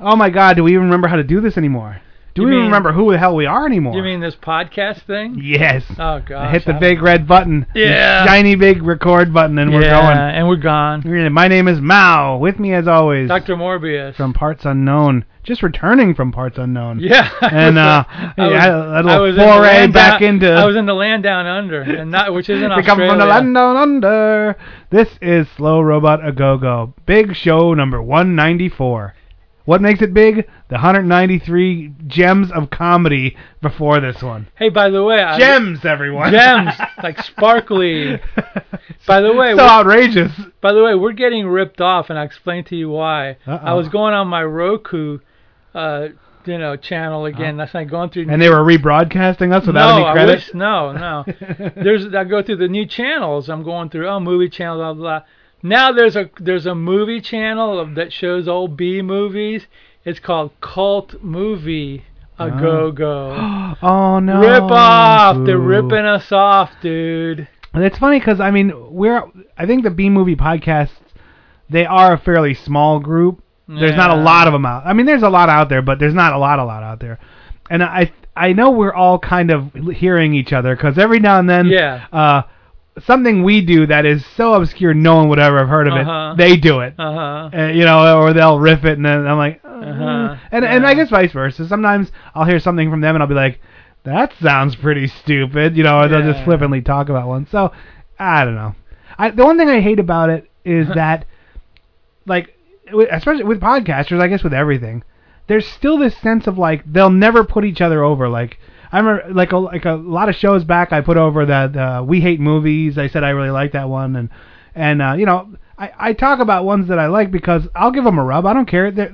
Oh my God, do we even remember how to do this anymore? Do You we even mean- remember who the hell we are anymore? You mean this podcast thing? Yes. Oh I gosh. hit the I- big red button. the Yeah. shiny big record button, and we're yeah, going. and we're gone. My name is Mao. With me, as always, Dr. Morbius. from Parts Unknown. Just returning from Parts Unknown. Yeah. And uh, I yeah, was- a I little was in the foray land back down- into. I was in the land down under, and not which isn't they come Australia. from the land down under. This is Slow Robot A Go Go. Big show number 194. What makes it big? The 193 gems of comedy before this one. Hey, by the way, I, Gems, everyone. gems like sparkly. By the way, so we're- outrageous. By the way, we're getting ripped off, and I'll explain to you why. Uh-oh. I was going on my Roku, uh, you know, channel again. That's not going through. And they were rebroadcasting us without no, any I credit. wish, no, no. there's I go through the new channels. I'm going through oh movie channel blah blah. Now there's a there's a movie channel that shows old B movies. It's called Cult Movie A Oh. Go Go. oh no. Rip off! They're ripping us off, dude. And it's funny because I mean we're I think the B movie podcasts they are a fairly small group. There's not a Yeah. lot of them out. I mean there's a lot out there, but there's not a lot a lot out there. And I I know we're all kind of hearing each other because every now and then Yeah. uh something we do that is so obscure no one would ever have heard of Uh-huh. it. They do it. Uh huh. Uh, you know, or they'll riff it, and then I'm like, uh, Uh-huh. and and I guess vice versa. Sometimes I'll hear something from them, and I'll be like, that sounds pretty stupid, you know, or they'll just flippantly talk about one. So I don't know. I the one thing I hate about it is that, like, especially with podcasters, I guess with everything, there's still this sense of like they'll never put each other over. Like I remember, like a like a lot of shows back, I put over that uh, we hate movies. I said I really like that one, and and uh, you know I I talk about ones that I like because I'll give them a rub. I don't care. There,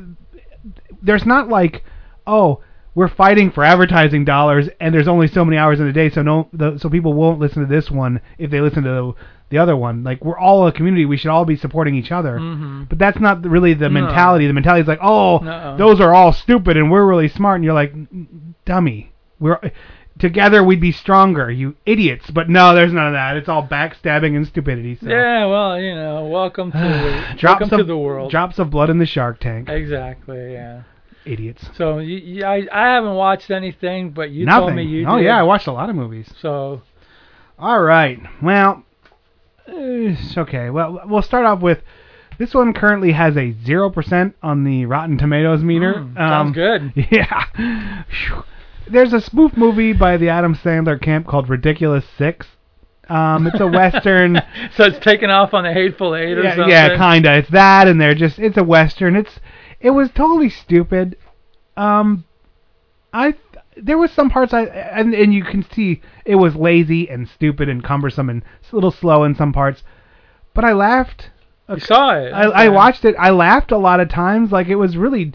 there's not like oh we're fighting for advertising dollars and there's only so many hours in a day so no the, so people won't listen to this one if they listen to the, the other one like we're all a community we should all be supporting each other Mhm. but that's not really the No. mentality the mentality is like oh No. those are all stupid and we're really smart and you're like dummy we're together we'd be stronger you idiots but no there's none of that it's all backstabbing and stupidity so Yeah, well, you know, welcome to the, drops welcome of to the world. drops of blood in the shark tank Exactly, yeah. idiots So you, you, I, I haven't watched anything, but you Nothing. told me you did. oh did. yeah, I watched a lot of movies. So All right. Well, it's okay. Well, we'll start off with this one. Currently has a zero percent on the Rotten Tomatoes meter. Mm, sounds good. Yeah. There's a spoof movie by the Adam Sandler camp called Ridiculous Six. Um, it's a western. so it's taken off on the Hateful Eight or yeah, something. yeah, kinda. It's that, and they're just. It's a western. It's. It was totally stupid. Um, I there was some parts I and and you can see it was lazy and stupid and cumbersome and a little slow in some parts, but I laughed. You saw it. I, I watched it. I laughed a lot of times. Like it was really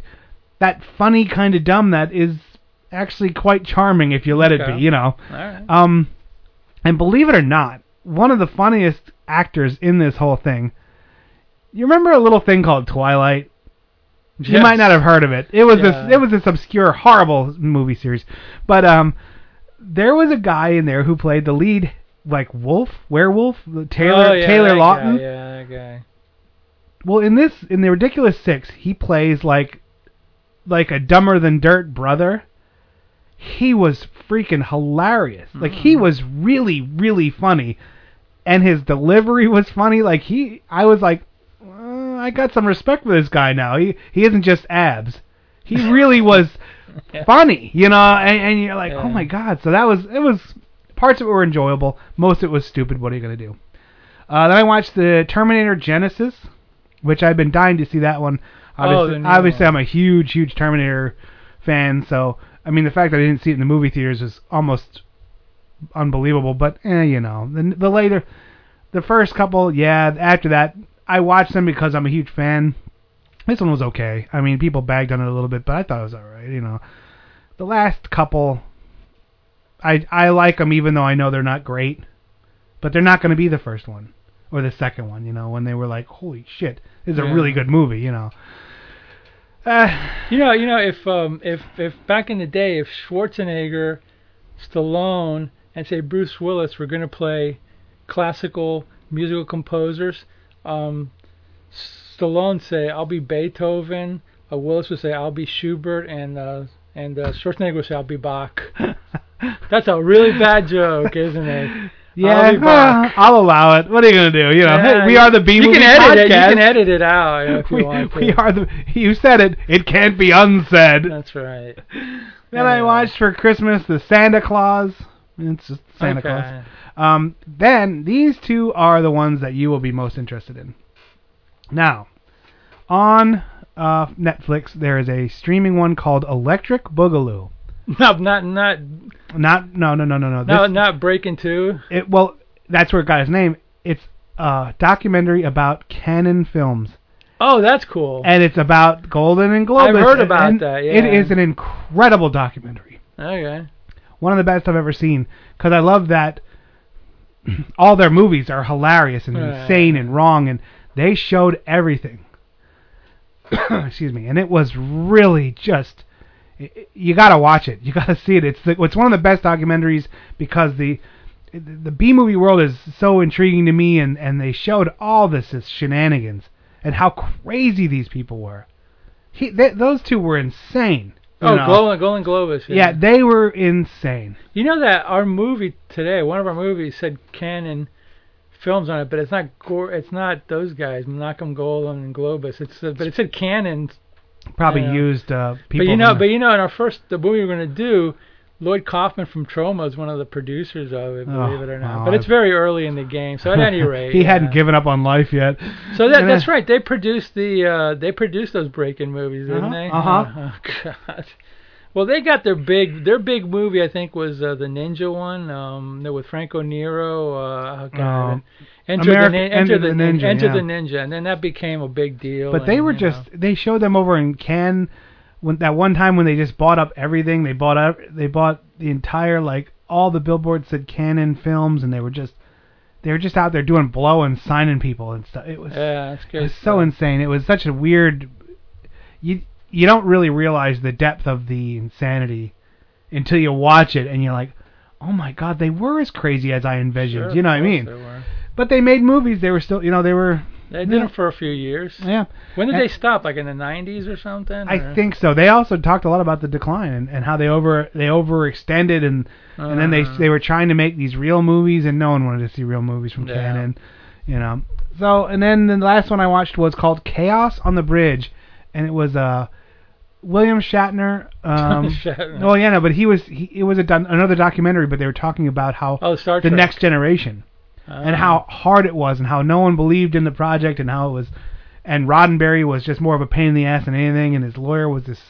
that funny kind of dumb that is actually quite charming if you let it be. You know. Right. Um, and believe it or not, one of the funniest actors in this whole thing. You remember a little thing called Twilight? You might not have heard of it. It was Yeah. this it was this obscure, horrible movie series. But um, there was a guy in there who played the lead, like wolf, werewolf, Taylor oh, yeah, Taylor Lawton. Guy, yeah, that guy. Well, in this, in the Ridiculous Six, he plays like, like a dumber than dirt brother. He was freaking hilarious. Like Mm-hmm. he was really, really funny, and his delivery was funny. Like he, I was like, uh, I got some respect for this guy now. He he isn't just abs. He really was funny, you know. And, and you're like, oh my god. So that was it was parts of it were enjoyable. Most of it was stupid. What are you gonna do? Uh, then I watched the Terminator Genisys, which I've been dying to see that one. Oh, Obviously, the new obviously one. I'm a huge, huge Terminator fan. So I mean, the fact that I didn't see it in the movie theaters is almost unbelievable. But eh, you know, the the later, the first couple, yeah. After that, I watched them because I'm a huge fan. This one was okay. I mean, people bagged on it a little bit, but I thought it was all right. You know, the last couple, I I like them even though I know they're not great, but they're not going to be the first one or the second one. You know, when they were like, holy shit, this is Yeah. a really good movie. You know. Uh, You know, you know, if um, if if back in the day, if Schwarzenegger, Stallone, and say Bruce Willis were going to play classical musical composers, um, Stallone say I'll be Beethoven, uh, Willis would say I'll be Schubert, and uh, and uh, Schwarzenegger would say I'll be Bach. That's a really bad joke, isn't it? Yeah, I'll I'll allow it. What are you gonna do? You know, Yeah, hey, we are the B you movie can edit it. You can edit it out if you we, want to. we are the. You said it. It can't be unsaid. That's right. Then I watched for Christmas the Santa Claus. It's just Santa okay. Claus. Um, then these two are the ones that you will be most interested in. Now, on uh, Netflix, there is a streaming one called Electric Boogaloo. No, not not Not no no no no no. no This- not Breaking Two. it, well, that's where it got its name. It's a documentary about Cannon films, Oh, that's cool. and it's about Golan and Globus. I've heard about and that, It yeah. is an incredible documentary. Okay. one of the best I've ever seen because I love that all their movies are hilarious and Right. insane and wrong and they showed everything. Excuse me, and it was really just you got to watch it. You got to see it. It's the, it's one of the best documentaries because the the B movie world is so intriguing to me and and they showed all this as shenanigans and how crazy these people were. He, they, those two were insane. Oh, know. Golan Golan Globus. Yeah, they were insane. You know that our movie today, one of our movies said Cannon films on it, but it's not Gor- it's not those guys, Malcolm Golan and Globus. It's uh, but it said Cannon. Probably Yeah. used uh, people. But you know, but you know, in our first the movie we're going to do, Lloyd Kaufman from Troma is one of the producers of it, believe Oh, it or not. wow, but it's very early in the game, so at any rate, he yeah. hadn't given up on life yet. So that that's uh, right. They produced the uh they produced those break-in movies, didn't Uh-huh, they? uh-huh. Oh, God. Well, they got their big their big movie. I think was uh, the Ninja one. Um, with Franco Nero. Uh, oh, God. Um, Enter America- the Nin- Enter the the Ninja, Enter yeah. the Ninja, and then that became a big deal. But they were just know. they showed them over in Cannes when that one time when they just bought up everything. They bought up they bought the entire like all the billboards said Cannon films and they were just they were just out there doing blow and signing people and stuff. It was Yeah, it was so insane. It was such a weird you you don't really realize the depth of the insanity until you watch it and you're like, "Oh my god, they were as crazy as I envisioned." Sure, you know what I mean? But they made movies. They were still, you know, they were they did Yeah. them for a few years. yeah. When did And- they stop? Like in the 90s or something? I or- think so. They also talked a lot about the decline and, and how they over they overextended and and then they Uh, they were trying to make these real movies and no one wanted to see real movies from Yeah. Cannon, you know. So and then the last one I watched was called Chaos on the Bridge, and it was uh William Shatner. Um, Shatner. Oh yeah, no, but he was he, it was a another documentary, but they were talking about how oh, the next generation and how hard it was and how no one believed in the project and how it was and Roddenberry was just more of a pain in the ass than anything and his lawyer was this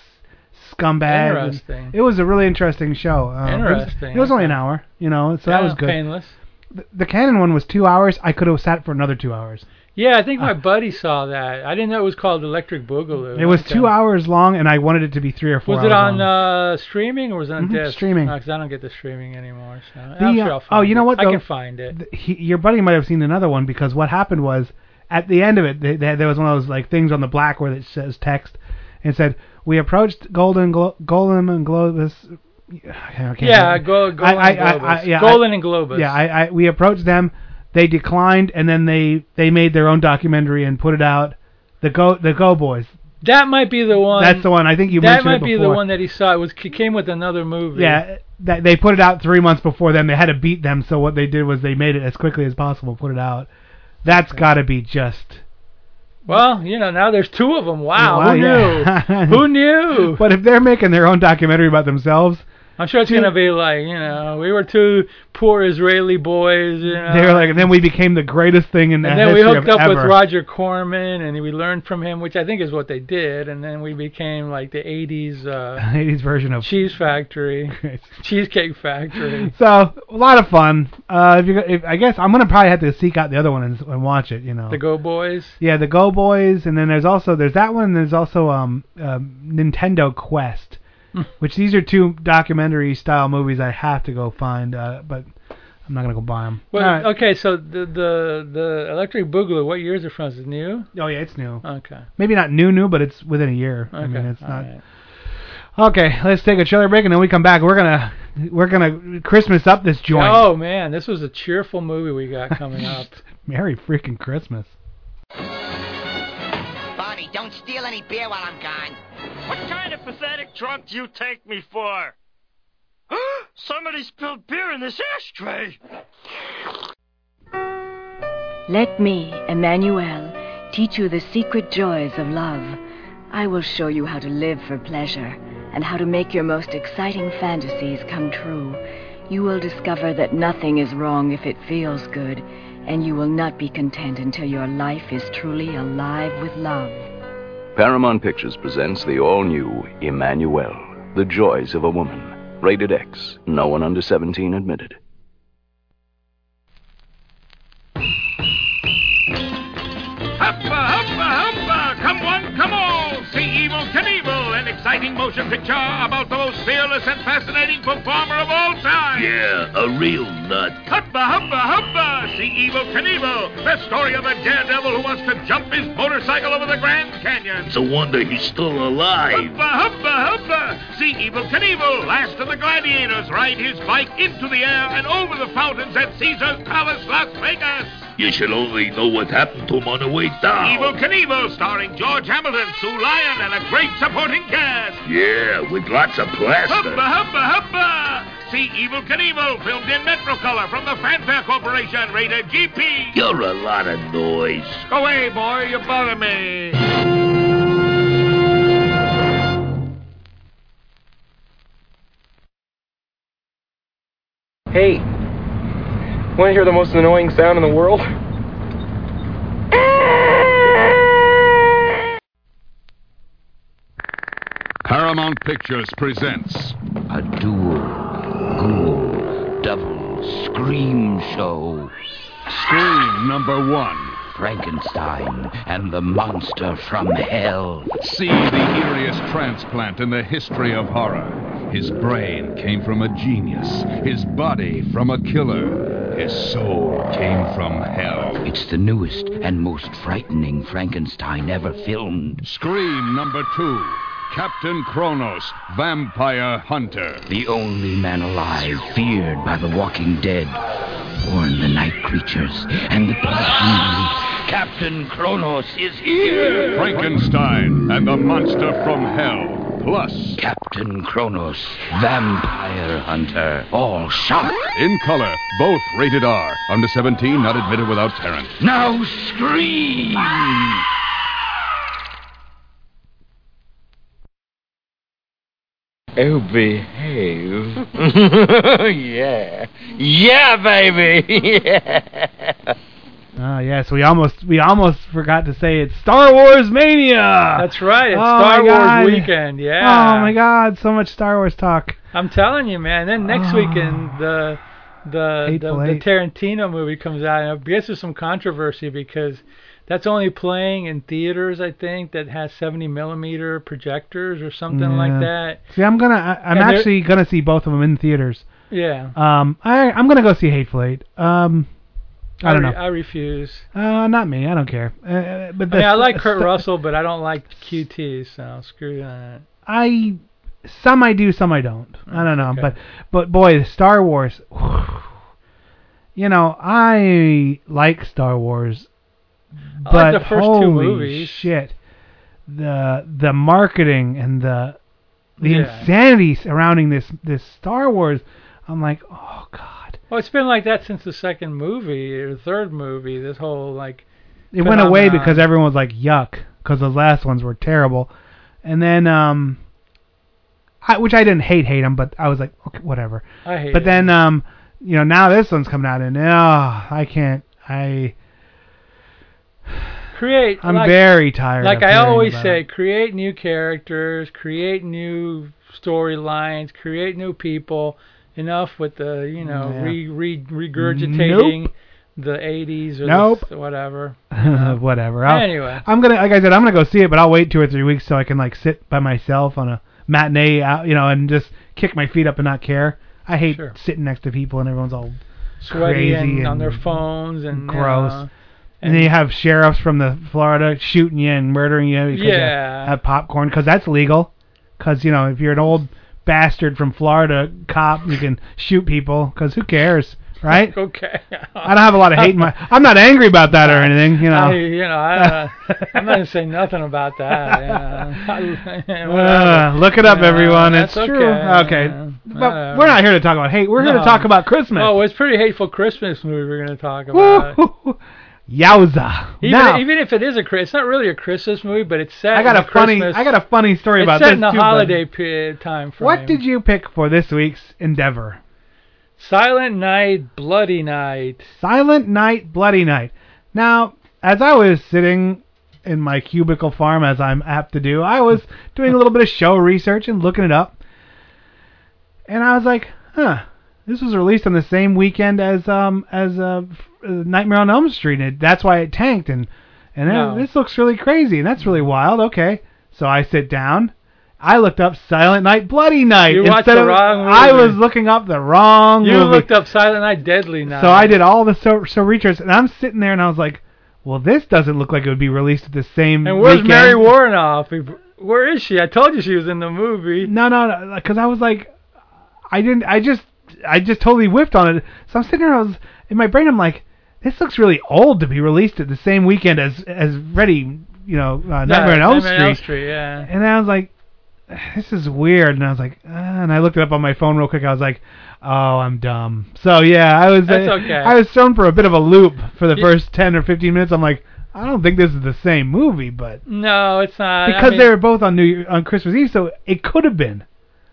scumbag. Interesting. It was a really interesting show. Um, it was- Interesting, It was, only an hour, you know, so that was good. Painless. The, the Canon one was two hours. I could have sat for another two hours. Yeah, I think my Uh, buddy saw that. I didn't know it was called Electric Boogaloo. It was Okay. two hours long, and I wanted it to be three or four. Was it on uh, streaming or was it on Mhm, disc? streaming. Because I don't get the streaming anymore. So The, I'm uh, sure I'll oh, find you know what, I can find it. He, your buddy might have seen another one because what happened was at the end of it, they, they, there was one of those like things on the black where it says text and said we approached Golan Glo- Golan and Globus. Okay, okay. Yeah, go, Golan I- I- and I- Globus. I- yeah, Golan and Globus. Yeah, I, I we approached them. They declined, and then they they made their own documentary and put it out. The go the Go Boys. that might be the one. That's the one. I think you mentioned that mentioned might be the one that he saw. It was it came with another movie. Yeah, that they put it out three months before them. They had to beat them, so what they did was they made it as quickly as possible, put it out. That's got to be just. Well, you know, now there's two of them. Wow, Wow, who yeah. knew? who knew? But if they're making their own documentary about themselves, I'm sure it's gonna be like you know we were two poor Israeli boys. You know, They were like, and then we became the greatest thing in the and then we hooked up with. Roger Corman, and we learned from him, which I think is what they did. And then we became like the '80s uh, 80s version of Cheese Factory, Cheesecake Factory. So a lot of fun. Uh, if you, if, I guess I'm gonna probably have to seek out the other one and, and watch it. You know. The Go Boys. yeah, the Go Boys, and then there's also there's that one. And there's also um, um Nintendo Quest. which these are two documentary style movies I have to go find. Uh, but I'm not gonna go buy them. Well, okay, so the the the Electric Boogaloo, what year is it from? Is it new? Oh yeah, it's new. Okay. Maybe not new new, but it's within a year. Okay. I mean, it's all not. right. Okay, let's take a trailer break, and then we come back. We're gonna we're gonna Christmas up this joint. Oh man, this was a cheerful movie we got coming up. Merry freaking Christmas. Barney, don't steal any beer while I'm gone. What kind of pathetic drunk do you take me for? Somebody spilled beer in this ashtray. Let me, Emmanuelle, teach you the secret joys of love. I will show you how to live for pleasure and how to make your most exciting fantasies come true. You will discover that nothing is wrong if it feels good, and you will not be content until your life is truly alive with love. Paramount Pictures presents the all new Emmanuelle, The Joys of a Woman. Rated X. No one under 17 admitted. Exciting motion picture about the most fearless and fascinating performer of all time. Yeah, a real nut. Huppa, huppa, huppa! See Evel Knievel, the story of a daredevil who wants to jump his motorcycle over the Grand Canyon. It's a wonder he's still alive. Huppa, huppa, huppa! See Evel Knievel, last of the gladiators, ride his bike into the air and over the fountains at Caesar's Palace, Las Vegas. You shall only know what happened to him on the way down. Evel Knievel, starring George Hamilton, Sue Lyon, and a great supporting cast. Yeah, with lots of plaster. Huppa, huppa, huppa! See Evel Knievel, filmed in Metrocolor from the Fanfare Corporation, rated GP. You're a lot of noise. Go away, boy, you bother me. Hey, want to hear the most annoying sound in the world? Paramount Pictures presents A dual, ghoul, double, scream show. Scream Number One. Frankenstein and the monster from hell. See the eeriest transplant in the history of horror. His brain came from a genius, his body from a killer, his soul came from hell. It's the newest and most frightening Frankenstein ever filmed. Scream Number Two. Captain Kronos, Vampire Hunter. The only man alive feared by the walking dead. Warn the night creatures and the blood hungry. Captain Kronos is here! Frankenstein and the Monster from Hell. Plus, Captain Kronos, Vampire Hunter. All shot. in color, both rated R. Under 17, not admitted without parent. Now scream! Oh, behave. yeah. Yeah, baby. yeah. Ah, yes, we almost we almost forgot to say it's Star Wars Mania. That's right. It's Oh, Star. Wars weekend. Yeah. Oh my God, so much Star Wars talk. I'm telling you, man. Then next Oh. weekend the the the, the Tarantino movie comes out, and I guess there's some controversy because that's only playing in theaters, I think, that has 70 millimeter projectors or something like that. See, I'm gonna I, I'm And actually gonna see both of them in theaters. Yeah. Um, I I'm gonna go see Hateful Eight. Um, I don't re- know. I refuse. Uh, not me. I don't care. Uh, but I mean, I like Kurt Russell, but I don't like QT, so screw that. I some I do, some I don't. I don't know, Okay. but but boy, Star Wars. You know, I like Star Wars, I but like the first two holy movies. shit, the the marketing and the the Yeah. insanity surrounding this this Star Wars. I'm like, oh god, Well, it's been like that since the second movie or third movie. This whole like it went away phenomenon. because everyone was like, yuck, because those last ones were terrible, and then um. I, which I didn't hate hate them, but I was like, okay, whatever. I hate But it. then, um, you know, now this one's coming out, and oh, I can't. I create. I'm like, very tired. Like I always say, it. create new characters, create new storylines, create new people. Enough with the you know Yeah. re, re regurgitating Nope. the 80s or Nope. the, whatever. whatever. I'll- Anyway. I'm gonna, like I said, I'm gonna go see it, but I'll wait two or three weeks so I can like sit by myself on a matinee, out, you know, and just kick my feet up and not care. I hate Sure. sitting next to people and everyone's all Sweaty crazy and, on their phones and gross. uh, and then you have sheriffs from the Florida shooting you and murdering you because Yeah. you have popcorn because that's legal. Because you know if you're an old bastard from Florida cop, you can shoot people because who cares, right? okay. I don't have a lot of hate in my. I'm not angry about that or anything, you know. I, you know, I, uh, I'm not gonna say nothing about that. Yeah. Uh, look it up, Yeah, everyone. It's true. okay. Okay, Yeah, but we're not here to talk about hate. We're here to talk about Christmas. Oh, it's a pretty hateful Christmas movie we're gonna talk about. Yowza! Even now, even if it is a it's not really a Christmas movie, but it's set. I got a funny. Christmas, I got a funny story it's about set this in the too, holiday period time frame. What did you pick for this week's endeavor? Silent Night, Bloody Night. Silent Night, Bloody Night. Now, as I was sitting in my cubicle farm, as I'm apt to do, I was doing a little bit of show research and looking it up, and I was like, huh. This was released on the same weekend as um as uh, Nightmare on Elm Street, and it, that's why it tanked. And and No. this looks really crazy, and that's really wild. Okay, so I sit down. I looked up Silent Night, Bloody Night. You watched the of- wrong I was looking up the wrong You movie. looked up Silent Night, Deadly Night. So I did all the so so research, and I'm sitting there, and I was like, "Well, this doesn't look like it would be released at the same." And where's weekend. Mary Woronov? If- Where is she? I told you she was in the movie. No, no, no, because I was like, I didn't, I just, I just totally whiffed on it. So I'm sitting there, I was in my brain, I'm like, this looks really old to be released at the same weekend as as Ready, you know, uh, Nightmare on Elm Nightmare on Street. Elm Street, yeah. And I was like, this is weird. And I was like, uh, and I looked it up on my phone real quick. I was like, oh, I'm dumb. So yeah, I was. That's uh, okay. I was thrown for a bit of a loop for the Yeah. first ten or fifteen minutes. I'm like, I don't think this is the same movie, but No, it's not. because I mean, they were both on New Year, on Christmas Eve, so it could have been.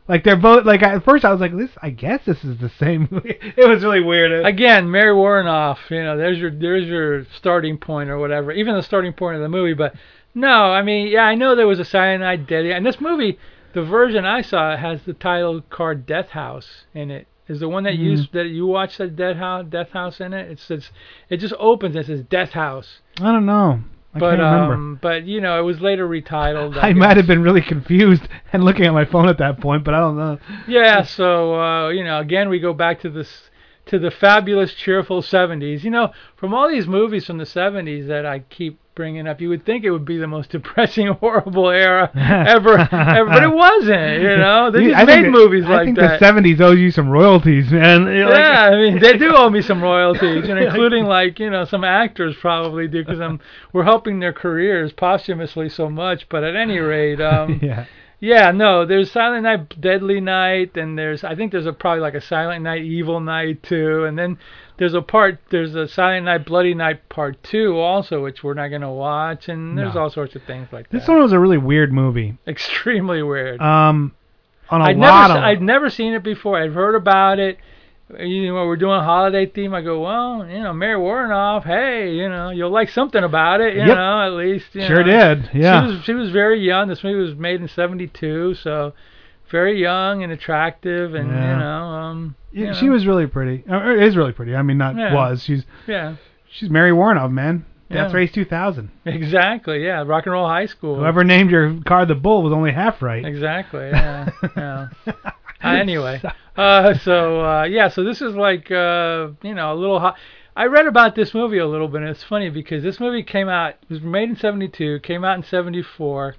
Like they're both like at first I was like this I guess this is the same movie. It was really weird. again, Mary Woronov. You know, there's your there's your starting point or whatever. Even the starting point of the movie. But no, I mean, yeah, I know there was a Night, Deadly, and this movie, the version I saw has the title card Death House in it. Is the one that you Mhm. that you watched that Death House Death House in it? It says it just opens and it says Death House. I don't know. I but um, but you know, it was later retitled. I guess. might have been really confused and looking at my phone at that point, but I don't know. Yeah, so uh, you know, again we go back to this to the fabulous cheerful 70s. You know, from all these movies from the 70s that I keep bringing up, you would think it would be the most depressing, horrible era ever, ever but it wasn't. You know, they just I made that- movies I like think that. the 70s owes you some royalties, man. You're like- yeah, I mean they do owe me some royalties, and including like you know some actors probably do because I'm we're helping their careers posthumously so much. But at any rate, um, yeah. yeah, no, there's Silent Night, Deadly Night, and there's I think there's a probably like a Silent Night, Evil Night too, and then there's a part there's a Silent Night, Bloody Night Part Two also, which we're not gonna watch, and there's No. all sorts of things like that. This one was a really weird movie. Extremely weird. Um, on a I'd lot never of. se- I'd never seen it before. I'd heard about it. You know, we're doing a holiday theme. I go, well, you know, Mary Woronov. Hey, you know, you'll like something about it. You Yep. know, at least. You Sure know. did, yeah. She was she was very young. This movie was made in '72, so very young and attractive, and Yeah. you know, um, Yeah, you she know. was really pretty. Or is really pretty. I mean, not Yeah. was. She's Yeah, she's Mary Woronov, man. Death Yeah. Race 2000. exactly. Yeah, Rock and Roll High School. Whoever named your car the Bull was only half right. Exactly. Yeah. yeah. Uh, anyway, uh, so uh, yeah, so this is like uh, you know a little hot. I read about this movie a little bit, and it's funny because this movie came out it was made in '72, came out in '74,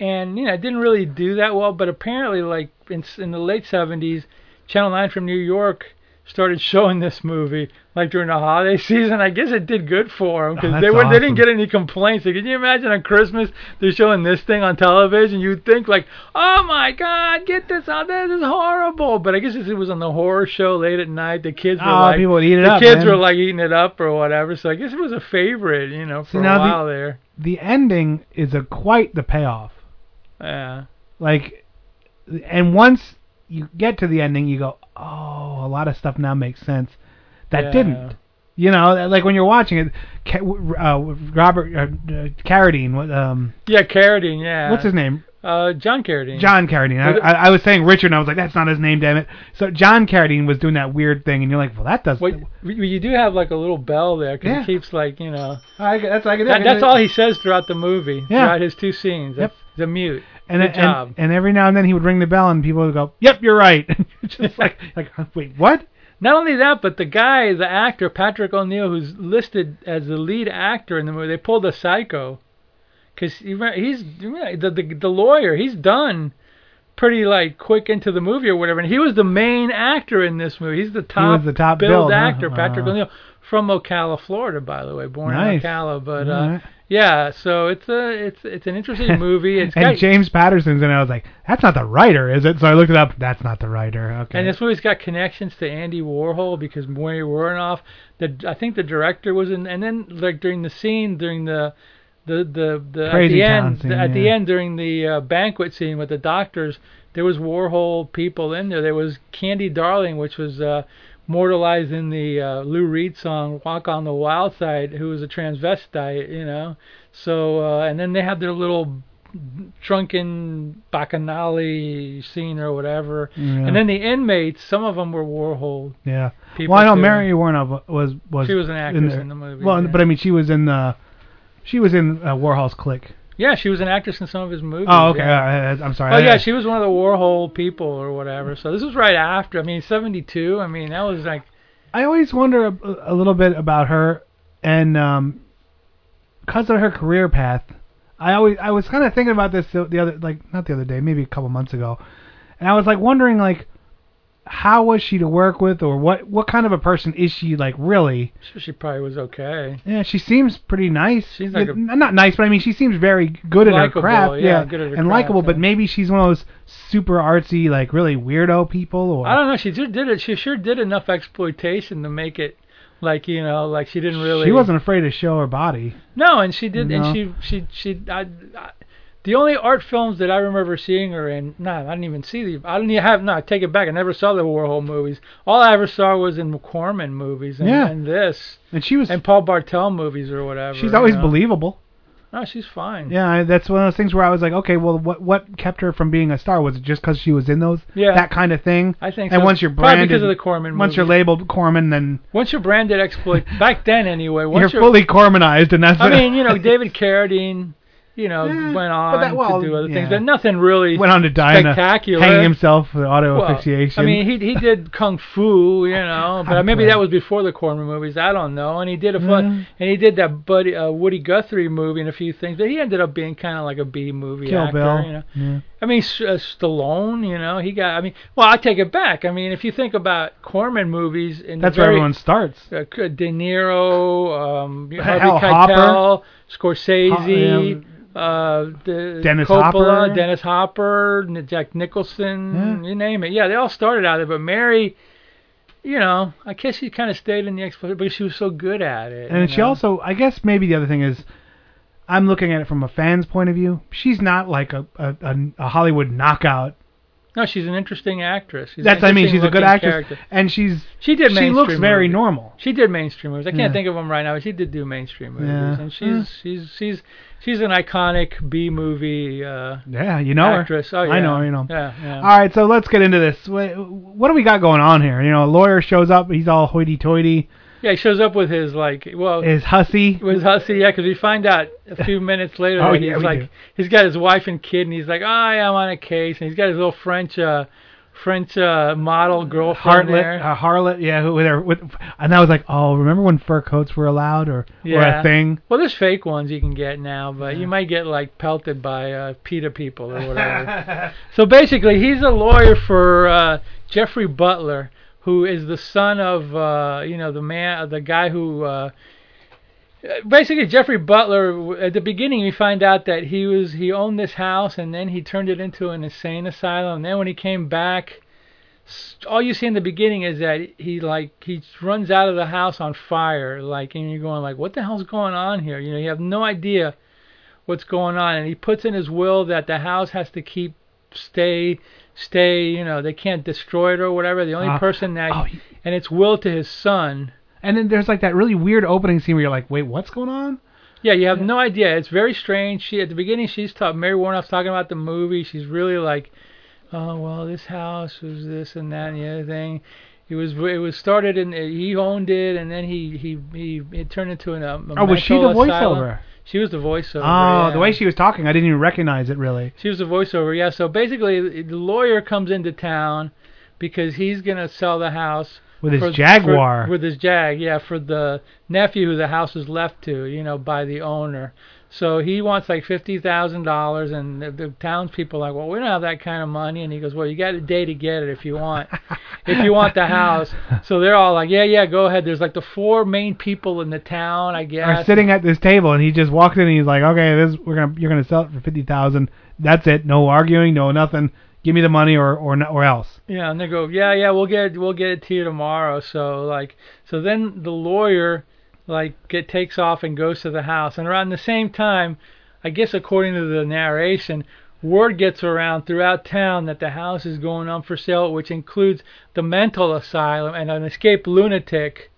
and you know it didn't really do that well. But apparently, like in in the late '70s, Channel 9 from New York started showing this movie like during the holiday season. I guess it did good for them Oh, because that's they were they didn't get any complaints. Like, can you imagine on Christmas they're showing this thing on television? You'd think like, oh my God, get this out! This is horrible. But I guess it was on the horror show late at night. The kids were Oh, like, people would eat it the up, kids man. were like eating it up or whatever. So I guess it was a favorite, you know, for See, a the- while there. The ending is a quite the payoff. Yeah. Like, and once you get to the ending, you go, oh, a lot of stuff now makes sense that Yeah. didn't. You know, like when you're watching it, uh, Robert uh, Carradine, what, um, Yeah, Carradine. Yeah. what's his name? Uh, John Carradine. John Carradine. I, Was I, I was saying Richard, and I was like, that's not his name, damn it. So John Carradine was doing that weird thing, and you're like, well, that does. Wait, you you do have like a little bell there because Yeah. he keeps like you know. I, that's like That, that's all he says throughout the movie. Yeah. Throughout his two scenes. Yep. The mute. And, Good and, job. and every now and then he would ring the bell, and people would go, "Yep, you're right." Just like, like, wait, what? Not only that, but the guy, the actor Patrick O'Neal, who's listed as the lead actor in the movie, they pulled a psycho, because he's the, the the lawyer. He's done pretty like quick into the movie or whatever, and he was the main actor in this movie. He's the top, was the top billed billed, huh? actor, Patrick. O'Neal, from Ocala, Florida, by the way, born Nice. in Ocala. But uh. Yeah, so it's a it's it's an interesting movie. It's and got, James Patterson's and. I was like, that's not the writer, is it? So I looked it up. That's not the writer. Okay. And this movie's got connections to Andy Warhol because Mary Woronov, the I think the director was in, and then like during the scene during the the the, the at the end scene, at the end during the uh, banquet scene with the doctors, there was Warhol people in there. There was Candy Darling, which was uh, mortalized in the uh, Lou Reed song "Walk on the Wild Side," who was a transvestite, you know. So uh, and then they had their little drunken bacchanali scene or whatever. Yeah. And then the inmates, some of them were Warhol. yeah. people Well, I know too. Mary Woronov was was. She was an actress there. in the movie, Well, yeah. but I mean, she was in the. She was in uh, Warhol's clique. Yeah, she was an actress in some of his movies. Oh, okay. yeah. I, I'm sorry. Oh yeah, she was one of the Warhol people or whatever. So this was right after. I mean, 72. I mean, that was like I always wonder a, a little bit about her, and um, because of her career path, I always I was kind of thinking about this the, the other like not the other day, maybe a couple months ago, and I was like wondering like how was she to work with, or what what kind of a person is she like really? she, she probably was okay. Yeah, she seems pretty nice. She's like a- not nice, but I mean she seems very good at her craft. yeah, good at her and likable. But maybe she's one of those super artsy, like really weirdo people, or I don't know. She just did it. She sure did enough exploitation to make it like you know, like she didn't really. she wasn't afraid to show her body. No, and she did, No. and she she she. I, I, the only art films that I remember seeing her in, no, I didn't even see the. I didn't even have. No, I take it back. I never saw the Warhol movies. All I ever saw was in Corman movies and, Yeah. and this And she was and Paul Bartel movies or whatever. she's you always know. believable. No, she's fine. Yeah, that's one of those things where I was like, okay, well, what what kept her from being a star? Was it just because she was in those Yeah. that kind of thing? I think And so. once you're Probably branded, because of the Corman once you're labeled Corman, then Once you're branded exploit, back then anyway. Once you're you're fully Cormanized, and that's I mean, you know, David Carradine, you know, went on that- well, to do other yeah. things, but nothing really went on to die spectacular. hanging himself with auto Well, asphyxiation. I mean, he he did kung fu, you know, but maybe that was before the Corman movies. I don't know. And he did a fun, Mm. and he did that Buddy uh, Woody Guthrie movie and a few things, but he ended up being kind of like a B movie Kill actor, Bill. you know. Yeah. I mean, S- uh, Stallone, you know, he got. I mean, well, I take it back. I mean, if you think about Corman movies, in that's the where everyone starts. uh, De Niro, um, Harvey Hell, Keitel, Scorsese, Ho- uh, the Dennis Coppola, Hopper. Dennis Hopper, Jack Nicholson, you name it. Yeah, they all started out there, but Mary, you know, I guess she kind of stayed in the exploitation, but she was so good at it. And she know? also, I guess maybe the other thing is, I'm looking at it from a fan's point of view. She's not like a a, a, Hollywood knockout. no, she's an interesting actress. She's That's I mean, she's a good actress, character. and she's She did. she looks very movies. normal. She did mainstream movies. I can't Yeah. think of them right now, but she did do mainstream movies, Yeah. and she's she's she's she's an iconic B movie. Uh, Yeah, you know actress. her. Oh, I know her, you know. Yeah, yeah. All right, so let's get into this. What, what do we got going on here? You know, a lawyer shows up. He's all hoity-toity. Yeah, he shows up with his like, well, His hussy. with hussy, yeah, 'cause we find out a few minutes later Oh, that yeah, he's like, do. he's got his wife and kid, and he's like, oh, yeah, I'm on a case, and he's got his little French, uh, French uh, model girlfriend Harlot, there. uh, harlot, yeah, who with with, and I was like, oh, remember when fur coats were allowed or or a thing? Well, there's fake ones you can get now, but you might get like pelted by uh, PETA people or whatever. so basically, he's a lawyer for uh, Jeffrey Butler, who is the son of uh, you know the man, the guy who. Uh, Basically, Jeffrey Butler. At the beginning, we find out that he was he owned this house, and then he turned it into an insane asylum. And then when he came back, all you see in the beginning is that he like he runs out of the house on fire, like, and you're going like, what the hell's going on here? You know, you have no idea what's going on, and he puts in his will that the house has to keep stay stay. You know, they can't destroy it or whatever. The only Uh, person that oh, and it's will to his son. And then there's like that really weird opening scene where you're like, wait, what's going on? Yeah, you have no idea. It's very strange. She at the beginning she's talking. Mary Woronov's talking about the movie. She's really like, oh well, this house was this and that and the other thing. It was it was started and he owned it and then he he he it turned into an um, a Oh, was she the voiceover? She was the voiceover. Oh, yeah. the way she was talking, I didn't even recognize it really. She was the voiceover, yeah. So basically, the lawyer comes into town because he's gonna sell the house With his for- Jaguar. for- with his Jag, yeah, for the nephew who the house is left to, you know, by the owner. So he wants like fifty thousand dollars, and the, the townspeople are like, well, we don't have that kind of money. And he goes, well, you got a day to get it if you want, if you want the house. So they're all like, yeah, yeah, go ahead. There's like the four main people in the town, I guess. Are sitting at this table, and he just walks in, and he's like, okay, this we're gonna you're gonna sell it for fifty thousand. That's it. No arguing, no nothing. Give me the money or or or else. Yeah, and they go, yeah, yeah, we'll get it, we'll get it to you tomorrow. So like, so then the lawyer like it takes off and goes to the house, and around the same time, I guess according to the narration, word gets around throughout town that the house is going on for sale, which includes the mental asylum, and an escaped lunatic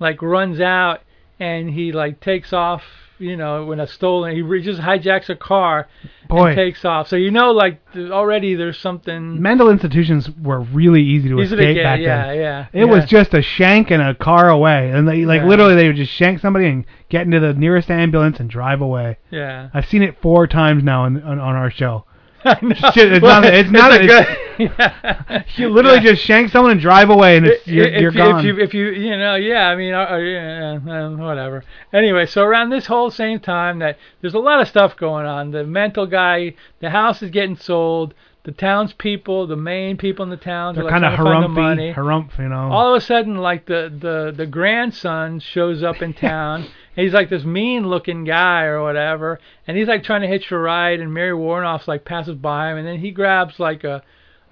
like runs out and he like takes off. You know, when a stolen, he just hijacks a car Boy. and takes off. So you know, like already there's something. Mental institutions were really easy to Easy to escape get, back yeah, then. yeah, yeah. It was just a shank and a car away, and they like Yeah. literally they would just shank somebody and get into the nearest ambulance and drive away. Yeah. I've seen it four times now on on, on our show. Know. It's, it's Well, not. It's not. a it's- good. Yeah. you literally Yeah. just shank someone and drive away, and it's you're, if, you're you, gone. If you, if you, you know, yeah, I mean, uh, yeah, uh, whatever. Anyway, so around this whole same time that there's a lot of stuff going on. The mental guy, the house is getting sold. The townspeople, the main people in the town, They're are kind of harumphy, harumph, you know. All of a sudden, like the the the grandson shows up in town. he's like this mean-looking guy or whatever, and he's like trying to hitch a ride, and Mary Woronov's like passes by him, and then he grabs like a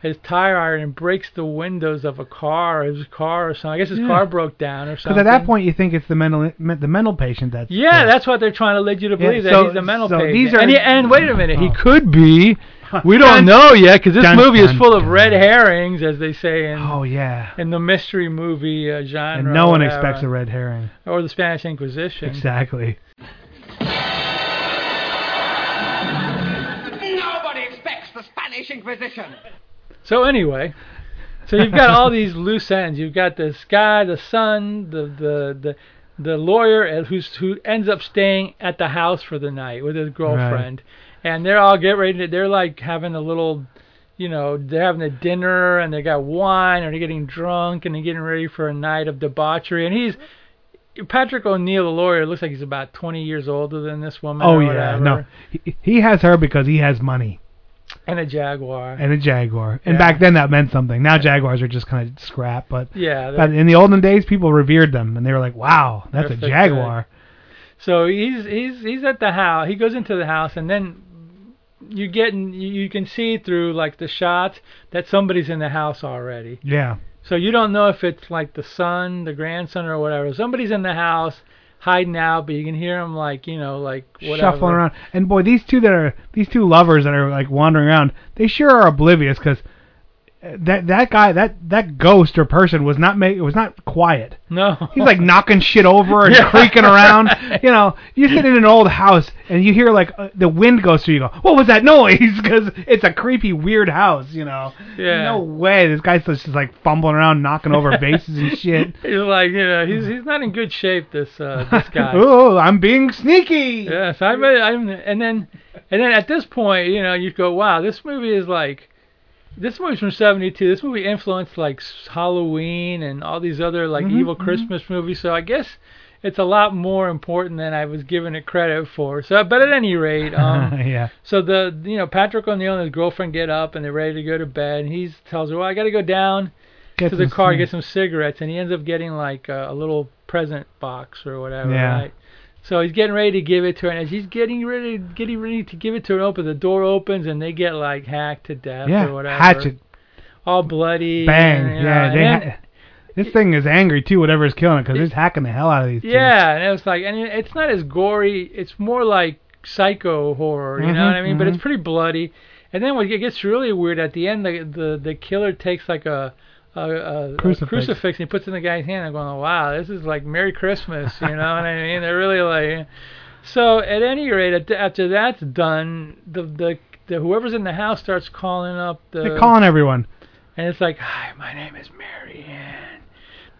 his tire iron and breaks the windows of a car, his car or something. I guess his Yeah. car broke down or something. Because at that point you think it's the mental the mental patient that's Yeah, that's what they're trying to lead you to Yeah, believe so- that he's a mental so patient. these are- and, he, and wait a minute, he Oh. could be. We don't Dun, know yet because this dun, movie is dun, full of red herrings, as they say in Oh yeah. in the mystery movie uh, genre. And no one expects a red herring. or the Spanish Inquisition. Exactly. Nobody expects the Spanish Inquisition. So anyway, so you've got all these loose ends. You've got this guy, the son, the the the the lawyer who's who ends up staying at the house for the night with his girlfriend, and they're all get ready. To, they're like having a little. You know, they're having a dinner and they got wine and they're getting drunk and they're getting ready for a night of debauchery. And he's Patrick O'Neal, the lawyer, looks like he's about 20 years older than this woman. Oh yeah. whatever, No. He, he has her because he has money and a Jaguar. and a Jaguar. And Yeah. back then that meant something. Now Jaguars are just kind of scrap, but Yeah, but in the olden days people revered them and they were like, "Wow, that's a Jaguar." So he's he's he's at the house. He goes into the house, and then you get in, you you can see through like the shots that somebody's in the house already. Yeah. So you don't know if it's like the son, the grandson, or whatever. Somebody's in the house hiding out, but you can hear them like you know like whatever. Shuffling around. And boy, these two that are these two lovers that are like wandering around, they sure are oblivious because that that guy that that ghost or person was not make was not quiet. No. He's like knocking shit over and Yeah. creaking around. You know, you sit in an old house and you hear like uh, the wind goes through. You go, what was that noise? Because it's a creepy, weird house. You know. Yeah. No way. This guy's just like fumbling around, knocking over vases and shit. He's like you know he's he's not in good shape. This uh this guy. oh, I'm being sneaky. Yes, I bet. I'm, and then, and then at this point, you know, you go, wow, this movie is like, this movie's from '72. This movie influenced like Halloween and all these other like Mhm, evil mhm. Christmas movies. So I guess it's a lot more important than I was giving it credit for. So, but at any rate, um, yeah. so the you know Patrick O'Neal and his girlfriend get up and they're ready to go to bed, and he tells her, well, I got to go down Get to the car snacks. get some cigarettes, and he ends up getting like a, a little present box or whatever. Yeah. Right? So he's getting ready to give it to her, and as he's getting ready, getting ready to give it to her, open the door opens, and they get like hacked to death Yeah. or whatever. Hatchet. All bloody. Bang. and, know, yeah. They then- ha- this thing is angry too. Whatever's killing it, because it's hacking the hell out of these. two. Yeah, and it was like, and it's not as gory. It's more like psycho horror, you know Mhm, what I mean? But it's mhm. pretty bloody. And then when it gets really weird at the end, the the, the killer takes like a a, a, a Crucifix. crucifix and he puts it in the guy's hand. I'm going, wow, this is like Merry Christmas, you know what I mean? They're really like. So at any rate, after that's done, the, the the whoever's in the house starts calling up the. They're calling everyone. And it's like, hi, my name is Mary Ann.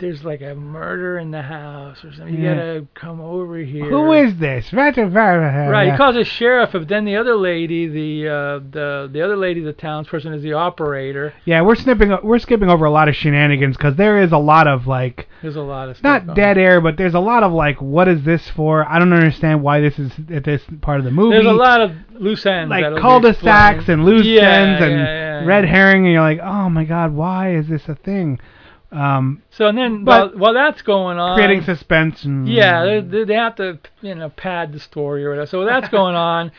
There's like a murder in the house or something. You Yeah. gotta come over here. Who is this? Right. Right, he calls the sheriff, but then the other lady, the uh, the the other lady, the townsperson, is the operator. Yeah, we're snipping. We're skipping over a lot of shenanigans because there is a lot of like There's a lot of stuff. not dead air, but there's a lot of like, what is this for? I don't understand why this is at this part of the movie. There's a lot of loose ends. like cul-de-sacs and loose Yeah, ends and yeah, yeah. red herring, and you're like, oh my god, why is this a thing? Um, So and then while, while that's going on, creating suspense and Yeah, they, they have to you know pad the story or whatever. So that's going on.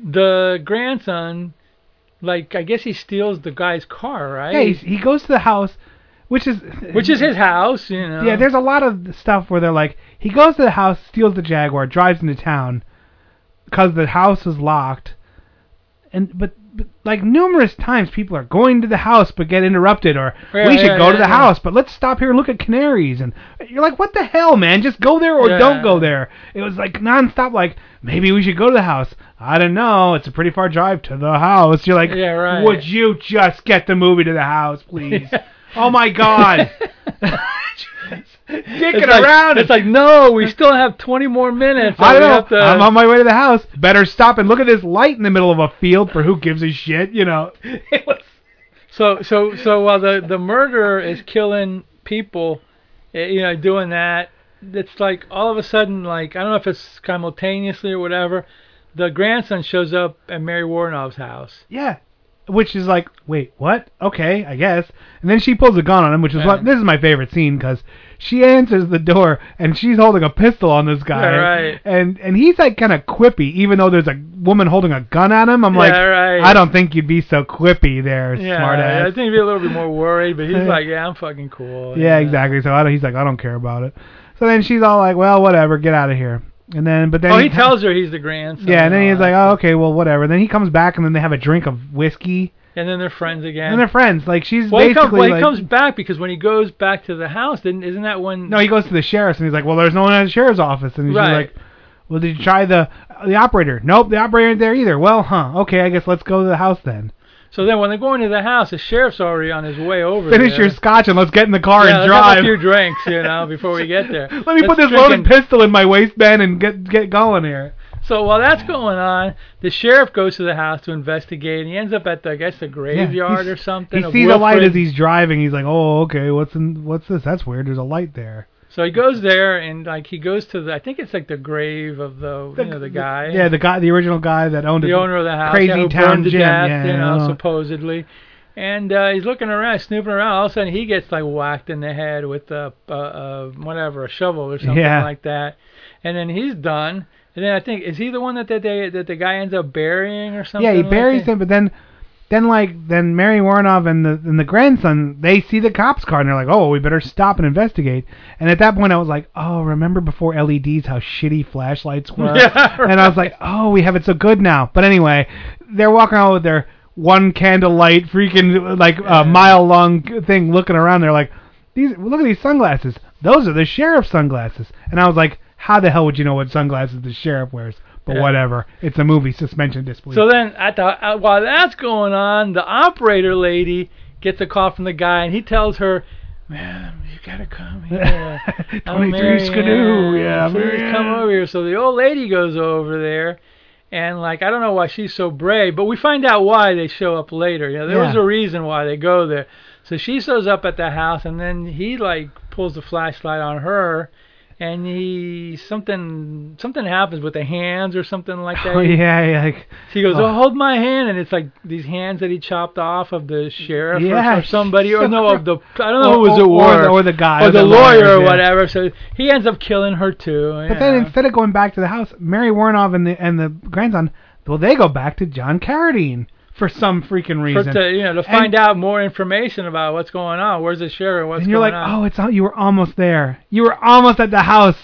The grandson, like I guess he steals the guy's car, right? yeah, he's, he goes to the house, which is Which is his house, you know. Yeah, there's a lot of stuff where they're like, he goes to the house, steals the Jaguar, drives into town, because the house is locked, and but like numerous times people are going to the house but get interrupted, or Yeah, we should yeah, go to the yeah. house, but let's stop here and look at canaries, and you're like, what the hell, man? Just go there or Yeah. don't go there. It was like nonstop, like maybe we should go to the house. I don't know. It's a pretty far drive to the house. You're like, Yeah, right. would you just get the movie to the house, please? oh my God. Dicking it's like, around. It's like no, we still have 20 more minutes. I don't know. To... I'm on my way to the house. Better stop and look at this light in the middle of a field for who gives a shit, you know. So so so while the the murderer is killing people, eh, you know, doing that, it's like all of a sudden, like I don't know if it's simultaneously or whatever, the grandson shows up at Mary Woronov's house. yeah. Which is like, wait, what? Okay, I guess. And then she pulls a gun on him, which is what this is my favorite scene because she answers the door and she's holding a pistol on this guy. Yeah, right. And and he's like kind of quippy, even though there's a woman holding a gun at him. I'm Yeah, like, right. I don't think you'd be so quippy there, Yeah, smart I think he'd be a little bit more worried, but he's like, yeah, I'm fucking cool. Yeah, exactly. So I don't, he's like, I don't care about it. So then she's all like, well, whatever, get out of here. And then, but then Oh, he tells her he's the grandson. Yeah, and then he's like, oh, okay, well, whatever. Then he comes back, and then they have a drink of whiskey, and then they're friends again. and they're friends. Like she's well, he, basically comes, well, he like, comes back because when he goes back to the house, then isn't that when? no, he goes to the sheriff's, and he's like, well, there's no one at the sheriff's office, and he's Right. like, well, did you try the the operator? Nope, the operator ain't there either. Well, huh? Okay, I guess let's go to the house then. So then when they're going to the house, the sheriff's already on his way over. Finish there. your scotch and let's get in the car yeah, and let's have drive. a few drinks, you know, before we get there. Let me Let's put this drink loaded pistol in my waistband and get get going here. So while that's going on, the sheriff goes to the house to investigate, and he ends up at the, I guess, the graveyard he's- or something. He sees a light as he's driving. He's like, oh, okay, what's in what's this? That's weird. There's a light there. So he goes there, and like he goes to the, I think it's like the grave of the, you know, the guy. Yeah, the guy, the original guy that owned the it. owner of the house, Crazy yeah, Town to death, yeah, you know, know. supposedly. And uh, he's looking around, snooping around. All of a sudden, he gets like whacked in the head with a, uh, uh, whatever, a shovel or something Yeah. like that. And then he's done. And then I think is he the one that that they that the guy ends up burying or something? yeah, he like buries that? him, but then, then like, then Mary Woronov and the and the grandson, they see the cops car and they're like, oh, we better stop and investigate. And at that point, I was like, oh, remember before LEDs, how shitty flashlights were? Yeah, And I was like, oh, we have it so good now. But anyway, they're walking around with their one candlelight, freaking like a mile long thing, looking around. They're like, these look at these sunglasses. Those are the sheriff's sunglasses. And I was like, how the hell would you know what sunglasses the sheriff wears? But Yeah. whatever. It's a movie. Suspension disbelief. So then, at the uh, while that's going on, the operator lady gets a call from the guy, and he tells her, "Man, you gotta come here. 23 Mary Skidoo, yeah, please come over here." So the old lady goes over there, and like I don't know why she's so brave, but we find out why they show up later. You know, there was a reason why they go there. So she shows up at the house, and then he like pulls the flashlight on her. And he something something happens with the hands or something like that. Oh yeah, yeah, like She goes, Oh. "Oh, hold my hand," and it's like these hands that he chopped off of the sheriff or- Yeah, or, somebody, or no, of the I don't know or- who was it or- or the- or the guy, or or the, the lawyer lawyers, or yeah. whatever. So he ends up killing her too. But you then instead of going back to the house, Mary Woronov and the and the grandson, well, they go back to John Carradine for some freaking reason. to you know to find out more information about what's going on. Where's the sheriff? What's and you're like, on? oh, it's all, you were almost there. You were almost at the house.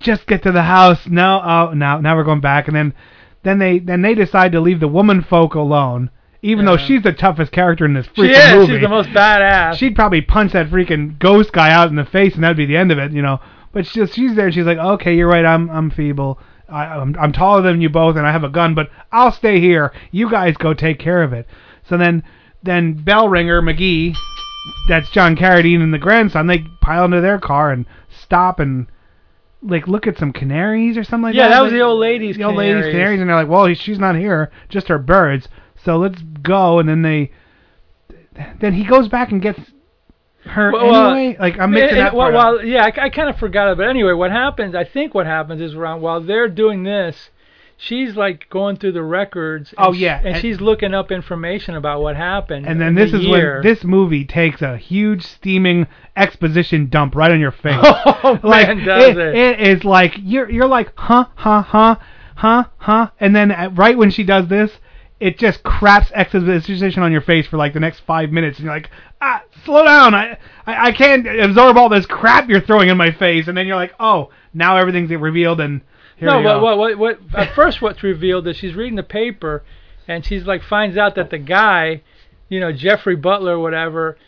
Just get to the house. No, oh, now now we're going back, and then then they then they decide to leave the woman folk alone, even though she's the toughest character in this She freaking is. movie. She's the most badass. She'd probably punch that freaking ghost guy out in the face, and that'd be the end of it, you know. But she's she's there. She's like, okay, you're right. I'm I'm feeble. I, I'm I'm taller than you both, and I have a gun, but I'll stay here. You guys go take care of it. So then then bell ringer McGee, that's John Carradine and the grandson. They pile into their car and stop and like look at some canaries or something like yeah, that. Yeah, that was the old lady's the old lady's canaries. canaries, and they're like, well, she's not here, just her birds. So let's go. And then they, then he goes back and gets her Well, anyway. Like I'm making eh, that well, well, yeah, I, I kind of forgot it, but anyway, what happens? I think what happens is around while they're doing this, she's like going through the records. and Oh, yeah, and, and- she's looking up information about what happened. And then this the is year. when this movie takes a huge steaming exposition dump right on your face. Oh, like man, does it. it is like you're you're like huh huh huh huh huh, and then right when she does this, it just craps exposition on your face for like the next five minutes, and you're like ah slow down, I I, I can't absorb all this crap you're throwing in my face, and then you're like oh now everything's revealed and here no, we what, go. what, what, what, at first what's revealed is she's reading the paper, and she's like finds out that the guy, you know, Jeffrey Butler, or whatever,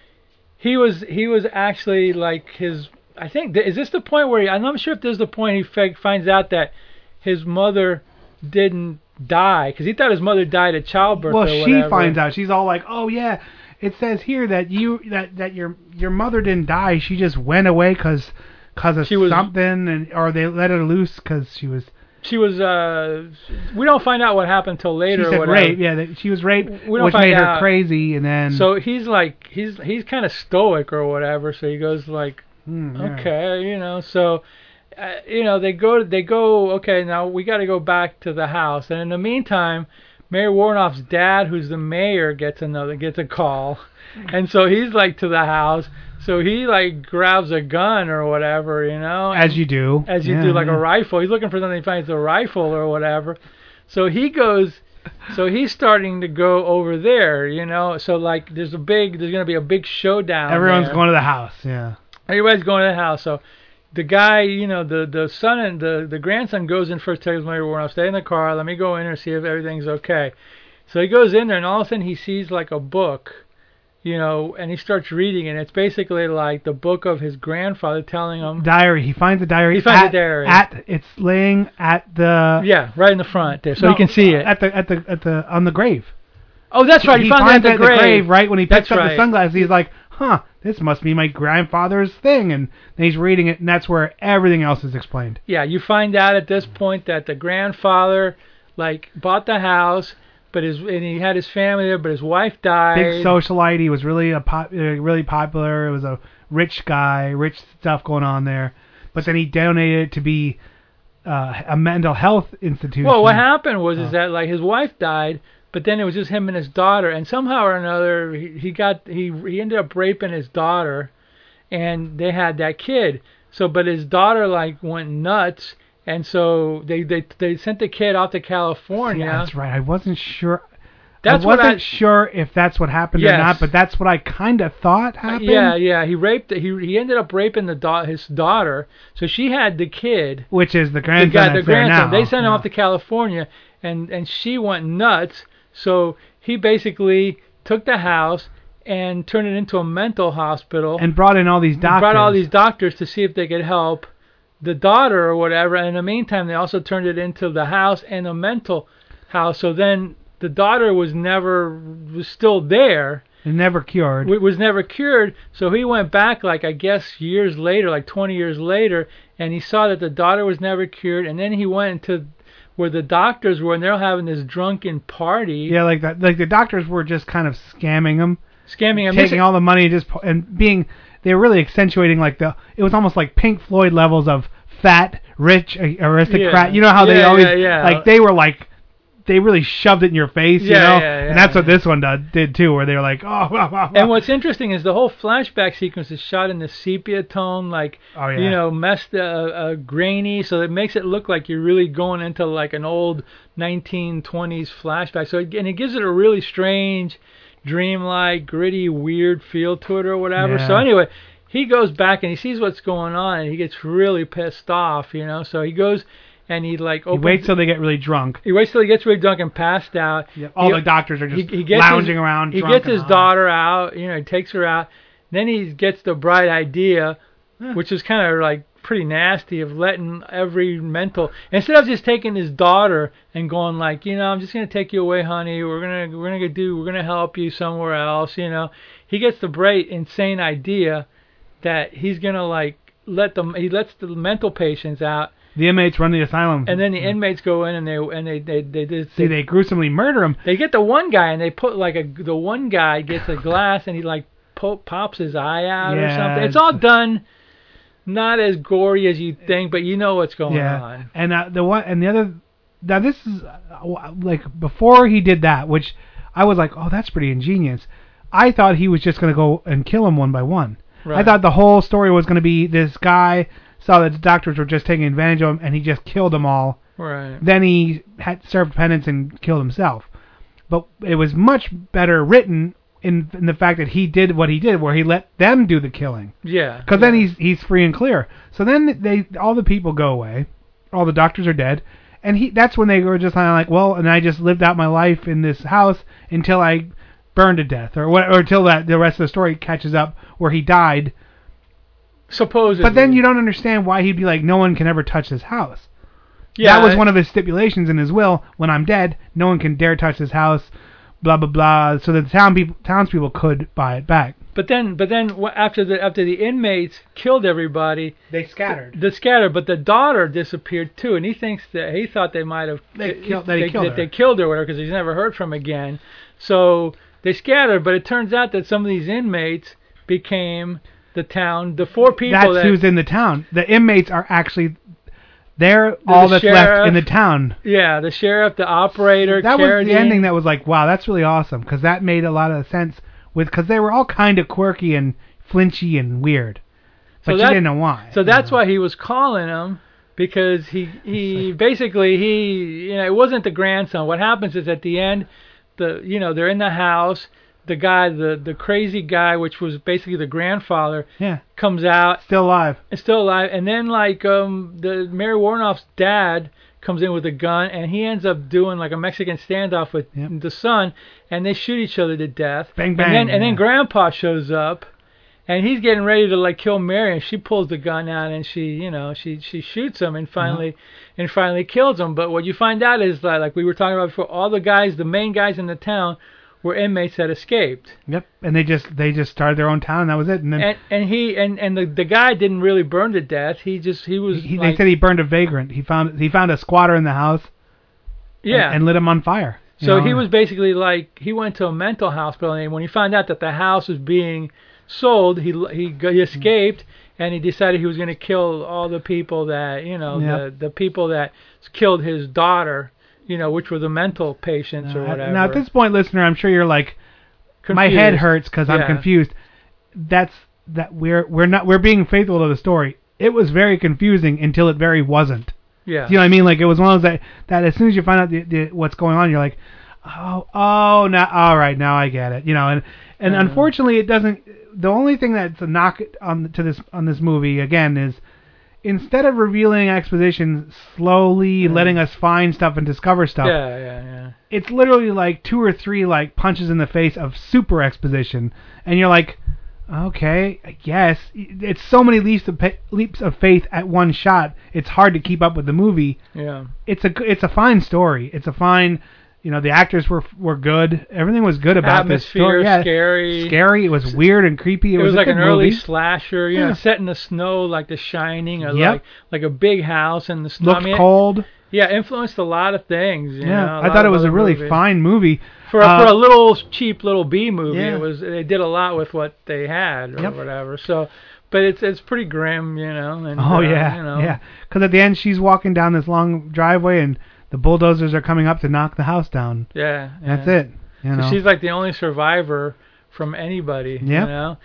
he was he was actually like his. I think is this the point where he, I'm not sure if this is the point he fi- finds out that his mother didn't die because he thought his mother died at childbirth. well she finds out she's all like oh yeah it says here that you that that your your mother didn't die she just went away cause cause of She was- something and or they let her loose cause she was She was. uh We don't find out what happened till later. she said rape yeah that she was raped We don't which find made her crazy and then So he's like he's he's kind of stoic or whatever. So he goes like, yeah. okay, you know. So uh, you know they go they go okay now we got to go back to the house. And in the meantime, Mary Woronov's dad, who's the mayor, gets another gets a call, and so he's like to the house. So he like grabs a gun or whatever, you know. as you do as you Yeah, do like yeah. a rifle. He's looking for something. He finds a rifle or whatever. So he goes. So he's starting to go over there, you know. So like, there's a big, there's gonna be a big showdown. everyone's there. going to the house yeah Everybody's going to the house. So the guy, you know, the the son and the the grandson goes in first. Tells Mary Warren, "Stay in the car. Let me go in there and see if everything's okay." So he goes in there, and all of a sudden he sees like a book, you know, and he starts reading, and it's basically like the book of his grandfather telling him. diary he finds a diary He finds a at, diary. at it's laying at the Yeah, right in the front there, so no, you can see it. at the at the at the on the grave Oh, that's right. He, he found finds it at the grave. right when he That's picks up the sunglasses. He's like, "Huh, this must be my grandfather's thing," and he's reading it, and that's where everything else is explained. Yeah, you find out at this point that the grandfather like bought the house, but his and he had his family there, but his wife died. Big socialite. He was really a pop, uh, really popular. It was a rich guy, rich stuff going on there. But then he donated it to be uh, a mental health institution. Well, what happened was Oh. is that like his wife died, but then it was just him and his daughter, and somehow or another he, he got he he ended up raping his daughter, and they had that kid. So, but his daughter like went nuts, and so they they they sent the kid off to California. Yeah, that's right. I wasn't sure. That's I what wasn't I- sure if that's what happened or not, but that's what I kind of thought uh, happened. Yeah, yeah. He raped. He he ended up raping the da- his daughter. So she had the kid. Which is the The grandson guy, the grandson. now. They sent him off to California, and and she went nuts. So he basically took the house and turned it into a mental hospital. and brought in all these doctors. Brought all these doctors to see if they could help the daughter or whatever. And in the meantime, they also turned it into the house and a mental house. So then the daughter was never was still there. And never cured. It was never cured. So he went back, like I guess years later, like 20 years later, and he saw that the daughter was never cured. And then he went into where the doctors were, and they're having this drunken party, Yeah, like that. Like the doctors were just kind of scamming them, scamming them, taking all the money, and just and being. They were really accentuating like the. It was almost like Pink Floyd levels of fat, rich, aristocrat. Yeah. You know how they Yeah, always yeah, yeah. like they were like. They really shoved it in your face, you Yeah, know, yeah, and that's what this one did, did too, where they were like, "Oh, wow, wow, And wow." what's interesting is the whole flashback sequence is shot in the sepia tone, like Oh, yeah. you know, messed, uh, uh, grainy, so it makes it look like you're really going into like an old 1920s flashback. So it, and it gives it a really strange, dreamlike, gritty, weird feel to it or whatever. So Yeah. anyway, he goes back and he sees what's going on and he gets really pissed off, you know. So he goes and he like He opens. waits till they get really drunk. he waits till he gets really drunk and passed out. All He- the doctors are just he, he gets lounging his, around. He gets his daughter out. You know, he takes her out. Then he gets the bright idea, which is kind of like pretty nasty, of letting every mental instead of just taking his daughter and going like, you know, I'm just gonna take you away, honey. We're gonna we're gonna do we're gonna help you somewhere else. You know, he gets the bright insane idea that he's gonna like let them he lets the mental patients out The inmates run the asylum. and then the inmates go in and they and they they they, they, see they gruesomely murder him. they get the one guy and they put like a the one guy gets a glass and he like po- pops his eye out or something. It's it's- all done not as gory as you think, but you know what's going yeah. on. And uh, the one and the other. Now this is uh, like before he did that, which I was like, oh, that's pretty ingenious. I thought he was just gonna go and kill him one by one. I thought the whole story was gonna be this guy saw that the doctors were just taking advantage of him, and he just killed them all. Right. Then he had served penance and killed himself. But it was much better written in, in the fact that he did what he did, where he let them do the killing. Yeah. Because then he's he's free and clear. So then they all the people go away, all the doctors are dead, and he that's when they were just kind of like, well, and I just lived out my life in this house until I burned to death, or what, or until that the rest of the story catches up where he died. Supposedly. But then you don't understand why he'd be like, no one can ever touch this house. Yeah, that was I- one of his stipulations in his will. When I'm dead, no one can dare touch this house. Blah blah blah. So that the town people, townspeople could buy it back. But then, but then after the after the inmates killed everybody, they scattered. They scattered, but the daughter disappeared too, and he thinks that he thought they might have They killed- that he they, killed that her. they killed her, whatever, because he's never heard from again. So they scattered, but it turns out that some of these inmates became the town, the four people That's that who's in the town. The inmates are actually they're all the that's left in the town. yeah, the sheriff, the operator, That was the ending that was like, wow, that's really awesome because that made a lot of sense with because they were all kind of quirky and flinchy and weird, but So you didn't know why. So that's why he was calling him because he he basically he you know it wasn't the grandson. What happens is at the end, the you know they're in the house. The guy, the the crazy guy, which was basically the grandfather, Yeah, comes out, still alive. is still alive, and then like um the Mary Woronov's dad comes in with a gun, and he ends up doing like a Mexican standoff with the son, and they shoot each other to death. Bang And bang. then and then. Grandpa shows up, and he's getting ready to like kill Mary, and she pulls the gun out and she, you know, she she shoots him and finally and finally kills him. But what you find out is that like we were talking about before, all the guys, the main guys in the town, were inmates that escaped, Yep, and they just they just started their own town. and That was it. And then and and he and and the the guy didn't really burn to death. He just he was he, like, they said he burned a vagrant. He found he found a squatter in the house. yeah. and, lit him on fire. So know? he was basically like he went to a mental hospital, and when he found out that the house was being sold, he he, he mm. escaped, and he decided he was going to kill all the people that you know Yep. the the people that killed his daughter, you know, which were the mental patients or whatever. Now at this point, listener, I'm sure you're like, my head hurts because I'm Yeah. confused. That's that we're we're not we're being faithful to the story. It was very confusing until it very wasn't. yeah. You know what I mean? Like it was one of those that that as soon as you find out the, the, what's going on, you're like, oh oh now all right now I get it. You know, and and unfortunately it doesn't. The only thing that's a knock on to this on this movie again is instead of revealing exposition slowly, letting us find stuff and discover stuff yeah, yeah, yeah. it's literally like two or three like punches in the face of super exposition, and you're like, okay, I guess it's so many leaps of pa- leaps of faith at one shot. It's hard to keep up with the movie. Yeah. It's a it's a fine story. It's a fine, you know, the actors were were good. Everything was good about this Atmosphere, story. Yeah, scary. scary. It was weird and creepy. It, It, was, a like an early movie. slasher, you Yeah. know, set in the snow like The Shining, or Yep. like like a big house in the snow. I mean, cold. Yeah, influenced a lot of things. You Yeah, know, a I thought it was a really movies. fine movie. For Uh, for a little cheap little B movie, Yeah. it was they did a lot with what they had or Yep. whatever. So, but it's it's pretty grim, you know. And, Oh uh, yeah, you know, yeah. Because at the end, she's walking down this long driveway, and the bulldozers are coming up to knock the house down. yeah. That's it. You So know. she's like the only survivor from anybody. Yep. You know.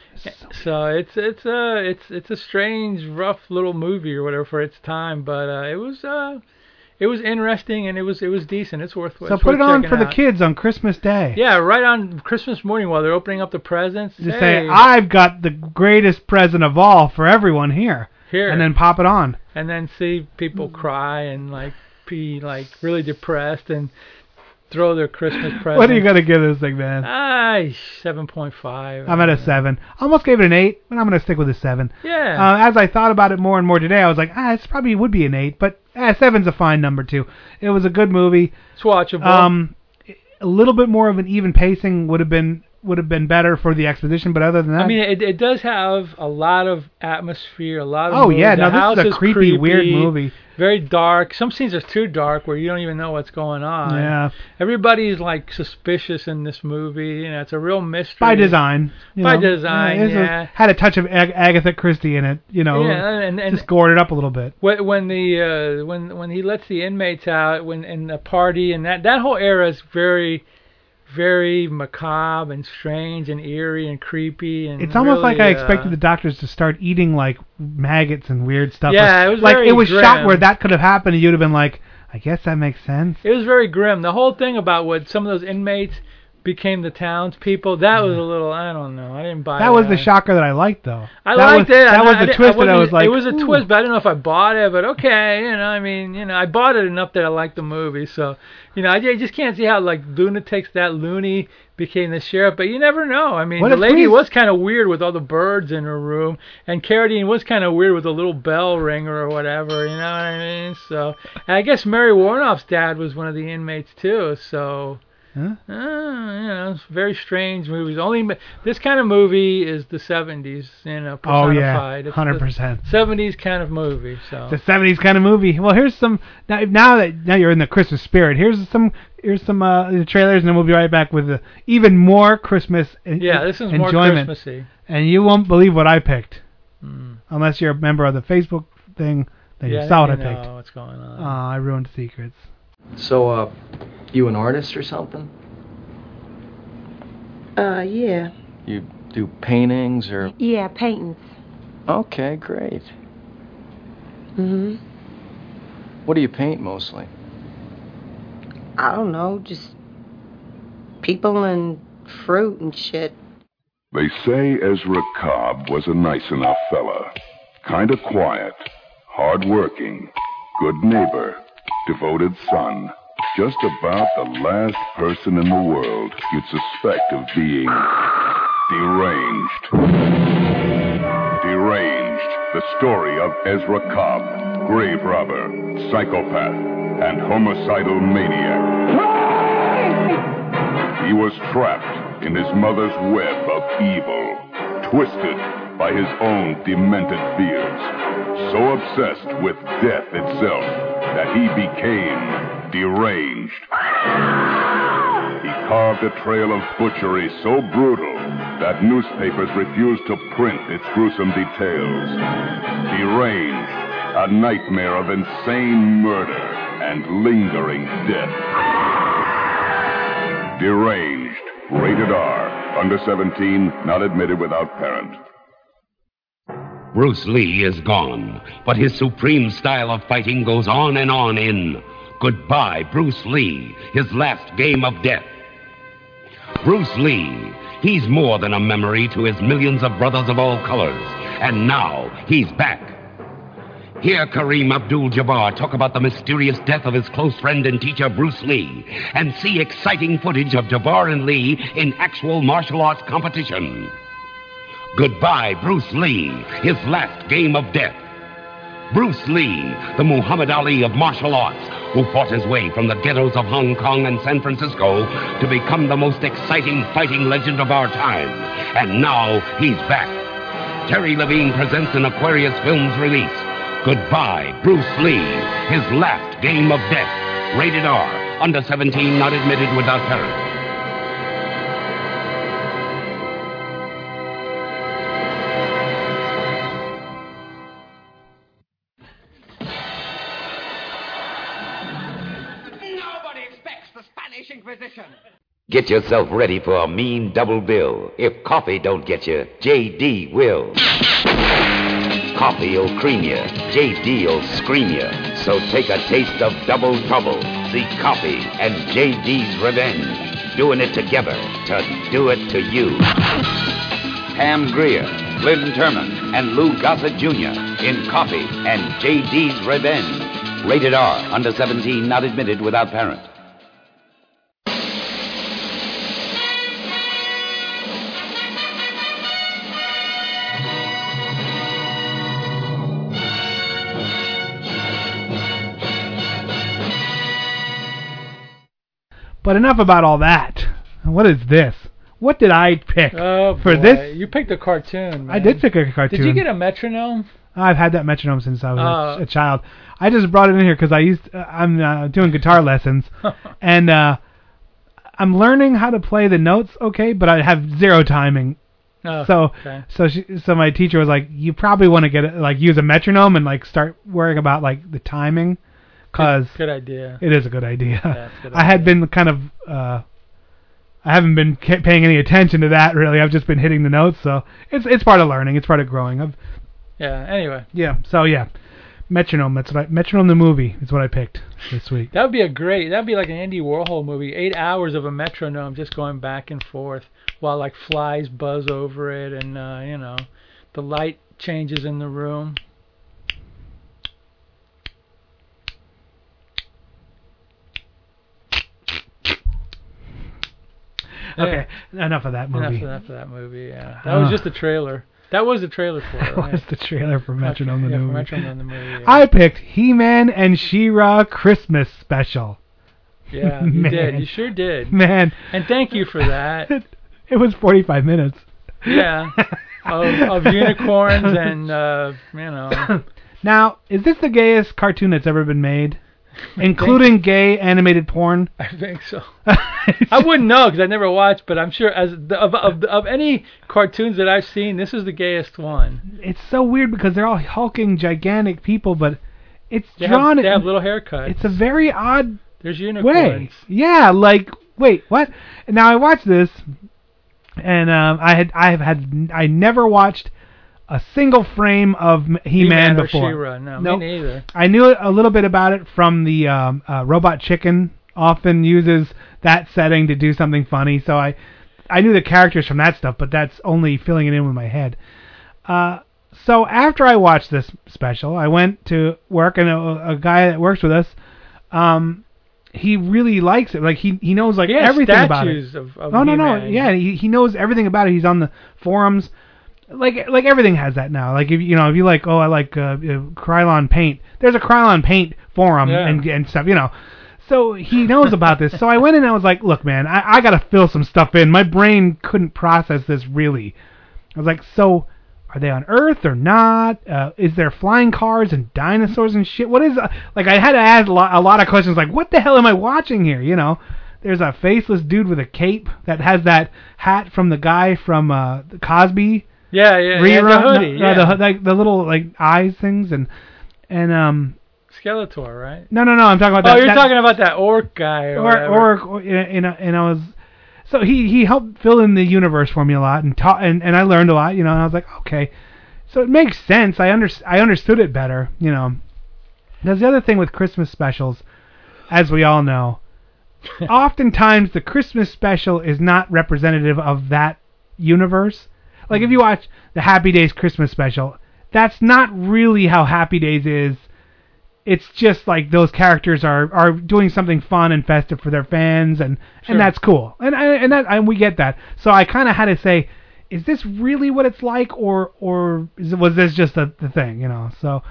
So it's it's a it's it's a strange, rough little movie or whatever for its time, but uh, it was uh it was interesting and it was it was decent. It's worth. so it's put worth it on for the kids on Christmas Day. Yeah, right on Christmas morning while they're opening up the presents. Just hey, say I've got the greatest present of all for everyone here, here. and then pop it on. and then see people cry and like be like really depressed and throw their Christmas presents. What are you gonna give this thing, man? Ah, seven point five. I'm at a seven. I almost gave it an eight, but I'm gonna stick with a seven. Yeah. Uh, as I thought about it more and more today, I was like, ah, this probably would be an eight, but ah, seven's a fine number too. It was a good movie. It's watchable. Um, a little bit more of an even pacing would have been would have been better for the exposition, but other than that, I mean, it, it does have a lot of atmosphere, a lot of. Oh, mood. yeah, The no, this is a creepy, weird movie. Very dark. Some scenes are too dark where you don't even know what's going on. Yeah. Everybody's like suspicious in this movie. You know, it's a real mystery. by design. By know. design, was- yeah. had a touch of Ag- Agatha Christie in it, you know. Yeah, and- and- just gored it up a little bit. When when the uh, when when he lets the inmates out when in the party and that that whole era is very very macabre and strange and eerie and creepy and It's almost like I really, expected uh, the doctors to start eating like maggots and weird stuff. Yeah, Like- it was like very it was shot where that could have happened, and you'd have been like, I guess that makes sense. It was very grim. The whole thing about what some of those inmates became the townspeople, that was a little, I don't know. I didn't buy That was the shocker that I liked, though. I that liked was, it. That I- was I the didn't- twist that I was like. It was a ooh. twist, but I don't know if I bought it. But okay, you know, I mean, you know, I bought it enough that I liked the movie. So, you know, I, I just can't see how like lunatics that loony became the sheriff. But you never know. I mean, What the lady we- was kind of weird with all the birds in her room, and Carradine was kind of weird with the little bell ringer or whatever. You know what I mean? So, and I guess Mary Woronov's dad was one of the inmates too. So. Huh? Uh, you know, it's very strange movies. Only this kind of movie is the 70s, you know, Oh, yeah, personified. The 100%. 70s kind of movie. So the '70s kind of movie. Well, here's some now. Now that now you're in the Christmas spirit, here's some here's some uh, the trailers, and then we'll be right back with uh, even more Christmas. yeah, this is more. Christmassy. And you won't believe what I picked, Mm. unless you're a member of the Facebook thing. Then yeah, you saw what I picked. what's going on. Ah, I ruined secrets. So, uh, you an artist or something? Uh, yeah. You do paintings or? Yeah, paintings. Okay, great. hmm What do you paint mostly? I don't know, just people and fruit and shit. They say Ezra Cobb was a nice enough fella. Kinda quiet, hard-working, good neighbor, devoted son. Just about the last person in the world you'd suspect of being deranged. Deranged, the story of Ezra Cobb, grave robber, psychopath, and homicidal maniac. He was trapped in his mother's web of evil, twisted by his own demented fears, so obsessed with death itself that he became deranged. He carved a trail of butchery so brutal that newspapers refused to print its gruesome details. Deranged, a nightmare of insane murder and lingering death. Deranged, rated R, under 17, not admitted without parent. Bruce Lee is gone, but his supreme style of fighting goes on and on in Goodbye, Bruce Lee, his last game of death. Bruce Lee, he's more than a memory to his millions of brothers of all colors, and now he's back. Hear Kareem Abdul Jabbar talk about the mysterious death of his close friend and teacher Bruce Lee, and see exciting footage of Jabbar and Lee in actual martial arts competition. Goodbye, Bruce Lee, his last game of death. Bruce Lee, the Muhammad Ali of martial arts, who fought his way from the ghettos of Hong Kong and San Francisco to become the most exciting fighting legend of our time. And now he's back. Terry Levene presents an Aquarius Films release. Goodbye, Bruce Lee, his last game of death. Rated R, under 17, not admitted without parent. Inquisition. Get yourself ready for a mean double bill. If coffee don't get you, JD will. Coffee'll cream you, JD'll scream you. So take a taste of double trouble. See Coffy and JD's Revenge. Doing it together to do it to you. Pam Grier, Glynn Turman and Lou Gossett Jr. in Coffy and J.D.'s Revenge. Rated R, under 17, not admitted without parent. But enough about all that. What is this? What did I pick Oh, for boy. this? You picked a cartoon. I did pick a cartoon. Did you get a metronome? I've had that metronome since I was Oh. a, a child. I just brought it in here because I used uh, I'm uh, doing guitar lessons, and uh, I'm learning how to play the notes okay, but I have zero timing. Oh, so okay. so she, so my teacher was like, you probably want to get it, like use a metronome and like start worrying about like the timing, cause Good idea. it is a good idea. Yeah, good I had been kind of uh I haven't been ca- paying any attention to that really. I've just been hitting the notes, so it's it's part of learning. It's part of growing. I've, Yeah. Anyway, yeah. So yeah, metronome. That's what I, metronome the movie is what I picked this week. that would be a great. That'd be like an Andy Warhol movie. Eight hours of a metronome just going back and forth while like flies buzz over it, and uh, you know, the light changes in the room. Okay, enough of that movie. Enough, enough of that movie. Yeah, that was just a trailer. That was the trailer for it. That right? was the trailer for Metronome the yeah, movie. Metronome the movie. Yeah. I picked He-Man and She-Ra Christmas special. Yeah, you Man. did. You sure did. Man, And thank you for that. it was 45 minutes. Yeah. of, of unicorns and uh, you know. Now, is this the gayest cartoon that's ever been made, including gay animated porn? I think so. I wouldn't know because I never watched, but I'm sure as the, of, of of any cartoons that I've seen, this is the gayest one. It's so weird because they're all hulking, gigantic people, but it's They drawn. have, they have little haircuts. It's a very odd There's way. unicorns. Yeah, like wait, what? Now I watched this, and um, I had I have had I never watched a single frame of He-Man, He-Man or before. She-Ra, no, me neither. I knew a little bit about it from the um, uh, Robot Chicken. Often uses that setting to do something funny, so I I knew the characters from that stuff, but that's only filling it in with my head. Uh, so after I watched this special, I went to work, and a, a guy that works with us, um, he really likes it. Like he he knows like everything about it. of- of no, no, no. He-Man. Yeah, he he knows everything about it. He's on the forums. Like like everything has that now. Like if you know if you like oh I like uh, uh, Krylon paint. There's a Krylon paint forum Yeah. and and stuff. You know. So he knows about this. So I went in and I was like, look, man, I, I got to fill some stuff in. My brain couldn't process this really. I was like, so are they on Earth or not? Uh, is there flying cars and dinosaurs and shit? What is uh, like? I had to ask a lot, a lot of questions. Like, what the hell am I watching here? You know, there's a faceless dude with a cape that has that hat from the guy from uh, the Cosby Yeah, yeah. rerun, yeah, the hoodie. no, yeah. the, like the little like eyes things and and um. Skeletor, right? No, no, no. I'm talking about that. Oh, that. you're that- talking about that orc guy or, or whatever. or, or and, and I was so he he helped fill in the universe for me a lot and taught and, and I learned a lot you know and I was like okay so it makes sense I under I understood it better you know because the other thing with Christmas specials as we all know oftentimes the Christmas special is not representative of that universe like if you watch the Happy Days Christmas special that's not really how Happy Days is. It's just like those characters are are doing something fun and festive for their fans and Sure. and that's cool. And and that and we get that. So I kind of had to say is this really what it's like or or is, was this just the, the thing you know? So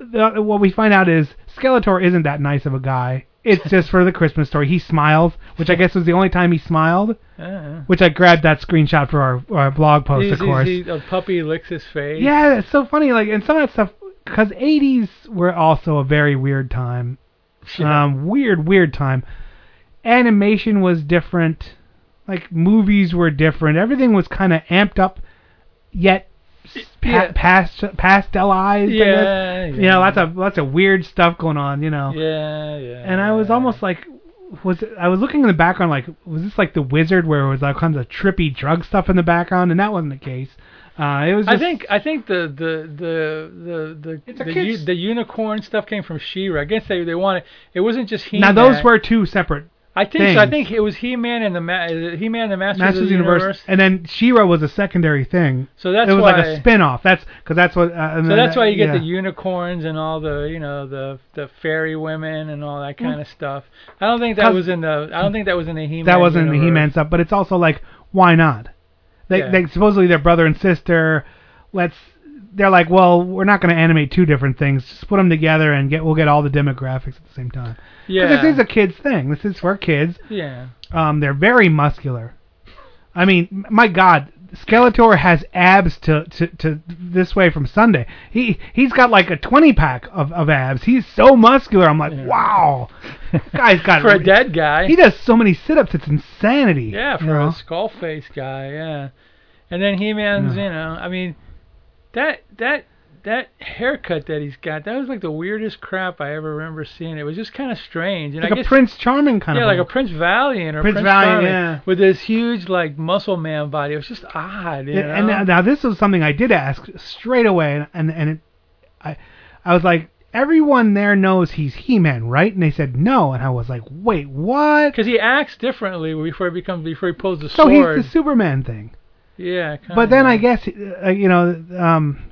the, what we find out is Skeletor isn't that nice of a guy it's just for the Christmas story he smiles which I guess was the only time he smiled Uh-uh. which I grabbed that screenshot for our, our blog post He's- of course he's- he- a puppy licks his face. yeah, it's so funny. Like, and some of that stuff, because 80s were also a very weird time. Yeah. Um, weird, weird time. Animation was different. Like, movies were different. Everything was kind of amped up, yet pa- Yeah. past pastelized. I guess. Yeah, You know, lots of lots of weird stuff going on. You know. Yeah, yeah. And I was almost like, was it, I was looking in the background like, was this like the Wizard where it was all kinds of trippy drug stuff in the background? And that wasn't the case. Uh, it was. I think I think the the the the the the, u- the unicorn stuff came from She-Ra. I guess they they wanted it wasn't just he. Now those were two separate. I think things. so. I think it was He-Man and the Ma- He-Man and the Masters, Masters of the Universe, Universe. and then She-Ra was a secondary thing. So that's it was like a spin-off. That's because that's what. Uh, So that's that- why you get yeah. the unicorns and all the you know the the fairy women and all that kind Mm. of stuff. I don't think that was in the I don't think that was in the He-Man. that wasn't the. He-Man stuff, but it's also like, why not? They, Yeah. they supposedly they're brother and sister. Let's. They're like, well, we're not going to animate two different things. Just put them together and get we'll get all the demographics at the same time. Yeah. this is a kids thing. This is for kids. Yeah. Um, they're very muscular. I mean, my God, Skeletor has abs to, to, to this way from Sunday. He he's got like a 20 pack of, of abs. He's so muscular. I'm like, wow, guy's got for a dead guy. He does so many sit-ups. It's insanity. Yeah, you for know? a skull face guy, yeah. And then He Man's, Yeah. you know, I mean, that that that haircut that he's got, that was like the weirdest crap I ever remember seeing. It was just kind of strange. And like I a guess, Prince Charming kind yeah, of. Yeah, like a Prince Valiant or Prince Prince, Valiant, Charming yeah. with this huge like muscle man body. It was just odd. You Yeah, know? and now, now this was something I did ask straight away, and and, and it, I I was like, everyone there knows he's He-Man, right? And they said no, and I was like, wait, what? Because he acts differently before he becomes before he pulls the So sword. So he's the Superman thing. Yeah. But then I guess uh, you know, um,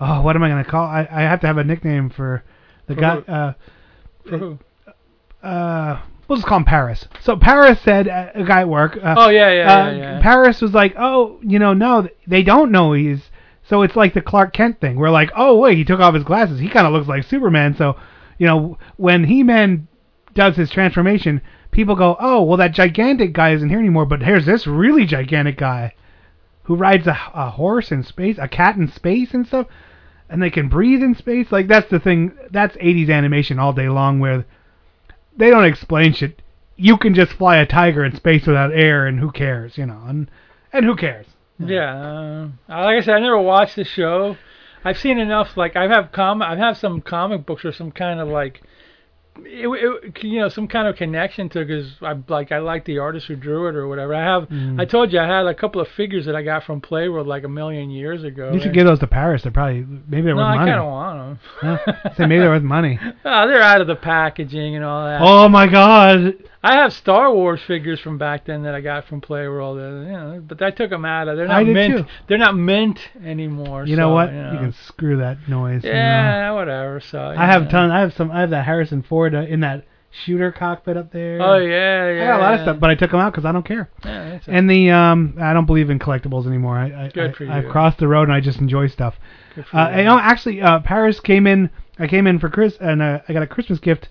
oh, what am I gonna call? I I have to have a nickname for the For guy. who? Uh, For who? uh, we'll just call him Paris. So Paris said, uh, a guy at work. Uh, Oh, yeah, yeah, uh, yeah, yeah. Paris was like, oh, you know, no, they don't know he's. So it's like the Clark Kent thing. We're like, oh wait, he took off his glasses. He kind of looks like Superman. So, you know, when He-Man does his transformation, people go, oh, well, that gigantic guy isn't here anymore. But here's this really gigantic guy who rides a, a horse in space, a cat in space and stuff, and they can breathe in space. Like that's the thing. That's 80s animation all day long, where they don't explain shit. You can just fly a tiger in space without air, and who cares, you know? And and who cares? Yeah, uh, like I said, I never watched the show. I've seen enough. Like I have com, I have some comic books or some kind of like, it, it, you know, some kind of connection to because I like I like the artist who drew it or whatever. I have. Mm. I told you I had a couple of figures that I got from Playworld like a million years ago. You should give those to Paris. They're probably maybe they're No, worth I money. kind of want them. Say maybe they're worth money. Oh, they're out of the packaging and all that. Oh my God! I have Star Wars figures from back then that I got from Playworld, uh, you know, but I took them out of. They're I not did mint. too. They're not mint anymore. You know what? You, know. You can screw that noise. you know. Yeah, whatever. So I have yeah. ton. I have some. I have that Harrison Ford uh, in that shooter cockpit up there. Oh yeah, yeah. I got a lot of stuff, but I took them out because I don't care. Yeah, and the um, I don't believe in collectibles anymore. I, I, Good I, for I've crossed the road and I just enjoy stuff. Good for Uh, you. you know, actually, uh, Paris came in. I came in for Chris, and uh, I got a Christmas gift.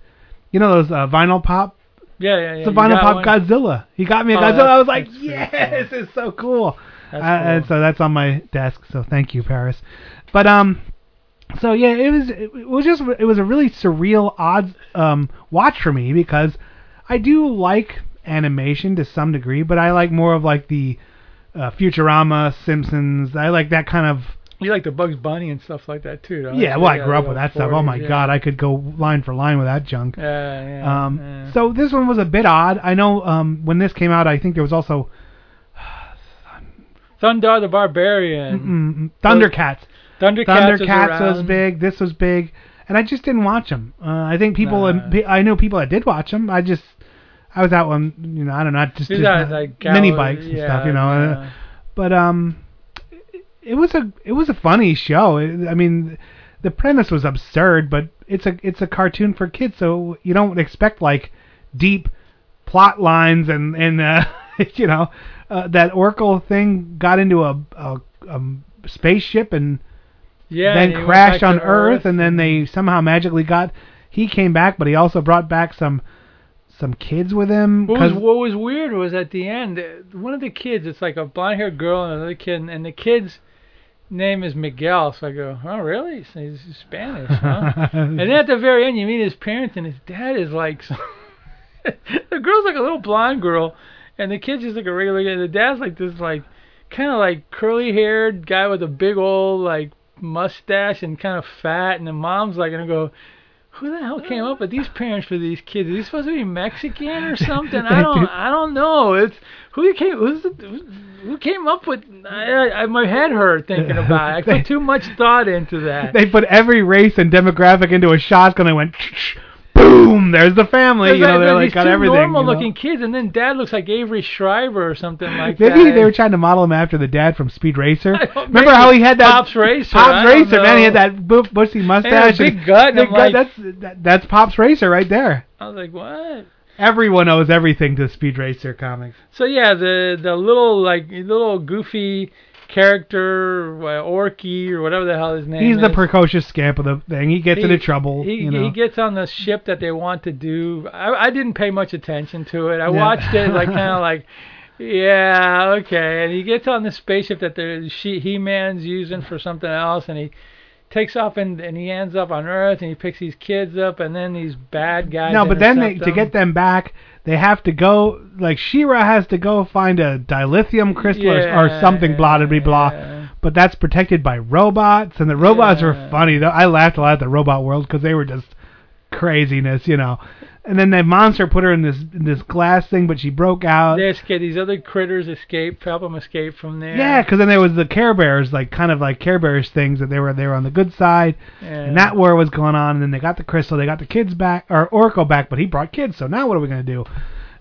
You know those uh, vinyl pop. Yeah, yeah, yeah. It's a You vinyl pop one? Godzilla. He got me a Oh, Godzilla. I was like, yes, it's so cool. Uh, And so that's on my desk. So thank you, Paris. But um, so yeah, it was it was just it was a really surreal, odd um watch for me because I do like animation to some degree, but I like more of like the uh, Futurama, Simpsons. I like that kind of. You like the Bugs Bunny and stuff like that too, don't Yeah, you? well, I grew up the with that stuff. Oh my 40s, yeah. God, I could go line for line with that junk. Yeah, yeah. Um, yeah. so this one was a bit odd. I know um, when this came out, I think there was also Thundarr the Barbarian. mm, Thundercats. Thundercats, Thundercats was, around. big. This was big, and I just didn't watch them. Uh, I think people, Nah. pe- I know people that did watch them. I just, I was out on, you know, I don't know, just, These just uh, like mini bikes and stuff, you know. uh, yeah. But um, it- was a, it was a funny show. It, I mean, the premise was absurd, but it's a, it's a cartoon for kids, so you don't expect like deep plot lines and and uh, you know uh, that Oracle thing got into a, a, a spaceship and Yeah, then and crashed on Earth, Earth. and then they somehow magically got. He came back, but he also brought back some some kids with him. What was what was weird was at the end, one of the kids, it's like a blonde haired girl and another kid, and the kid's name is Miguel. So I go, oh really? So he's Spanish, huh? and then at the very end, you meet his parents, and his dad is like, the girl's like a little blonde girl, and the kid's just like a regular guy. The dad's like this like kind of like curly haired guy with a big old like mustache and kind of fat, and the mom's like gonna go. Who the hell came up with these parents for these kids? Are these supposed to be Mexican or something? I don't, I don't know. It's who came, who's the, who came up with? I, I, my head hurt thinking about it. I put too much thought into that. they put every race and demographic into a shotgun. And they went boom. boom, there's the family. You know, they're like got everything. you know? normal-looking kids, and then Dad looks like Avery Schreiber or something like Maybe that. they were trying to model him after the dad from Speed Racer. Remember how he had that Pops Racer, Pops Racer, man. He had that bu- bushy mustache, big and gut, and big I'm like- That's that, that's Pops Racer right there. I was like, what? Everyone owes everything to Speed Racer comics. So yeah, the the little like little goofy character, uh, Orky or whatever the hell his name is. He's is. the precocious scamp of the thing. He gets He- into trouble. He, you know. he gets on the ship that they want to do. I, I didn't pay much attention to it. I Yeah. watched it like kind of like, yeah, okay. And he gets on the spaceship that the she, He-Man's using for something else, and he takes off and and he ends up on Earth, and he picks these kids up, and then these bad guys. no, but then they, to get them back, they have to go. Like She-Ra has to go find a dilithium crystal or, or something. Blah blah blah. But that's protected by robots, and the robots were funny. though. I laughed a lot at the robot world because they were just craziness, you know. And then the monster put her in this in this glass thing, but she broke out. They escape. These other critters escaped. help them escape from there. Yeah, because then there was the Care Bears, like kind of like Care Bears things that they were they were on the good side, and that war was going on. And then they got the crystal, they got the kids back, or Orko back, but he brought kids. So now what are we gonna do?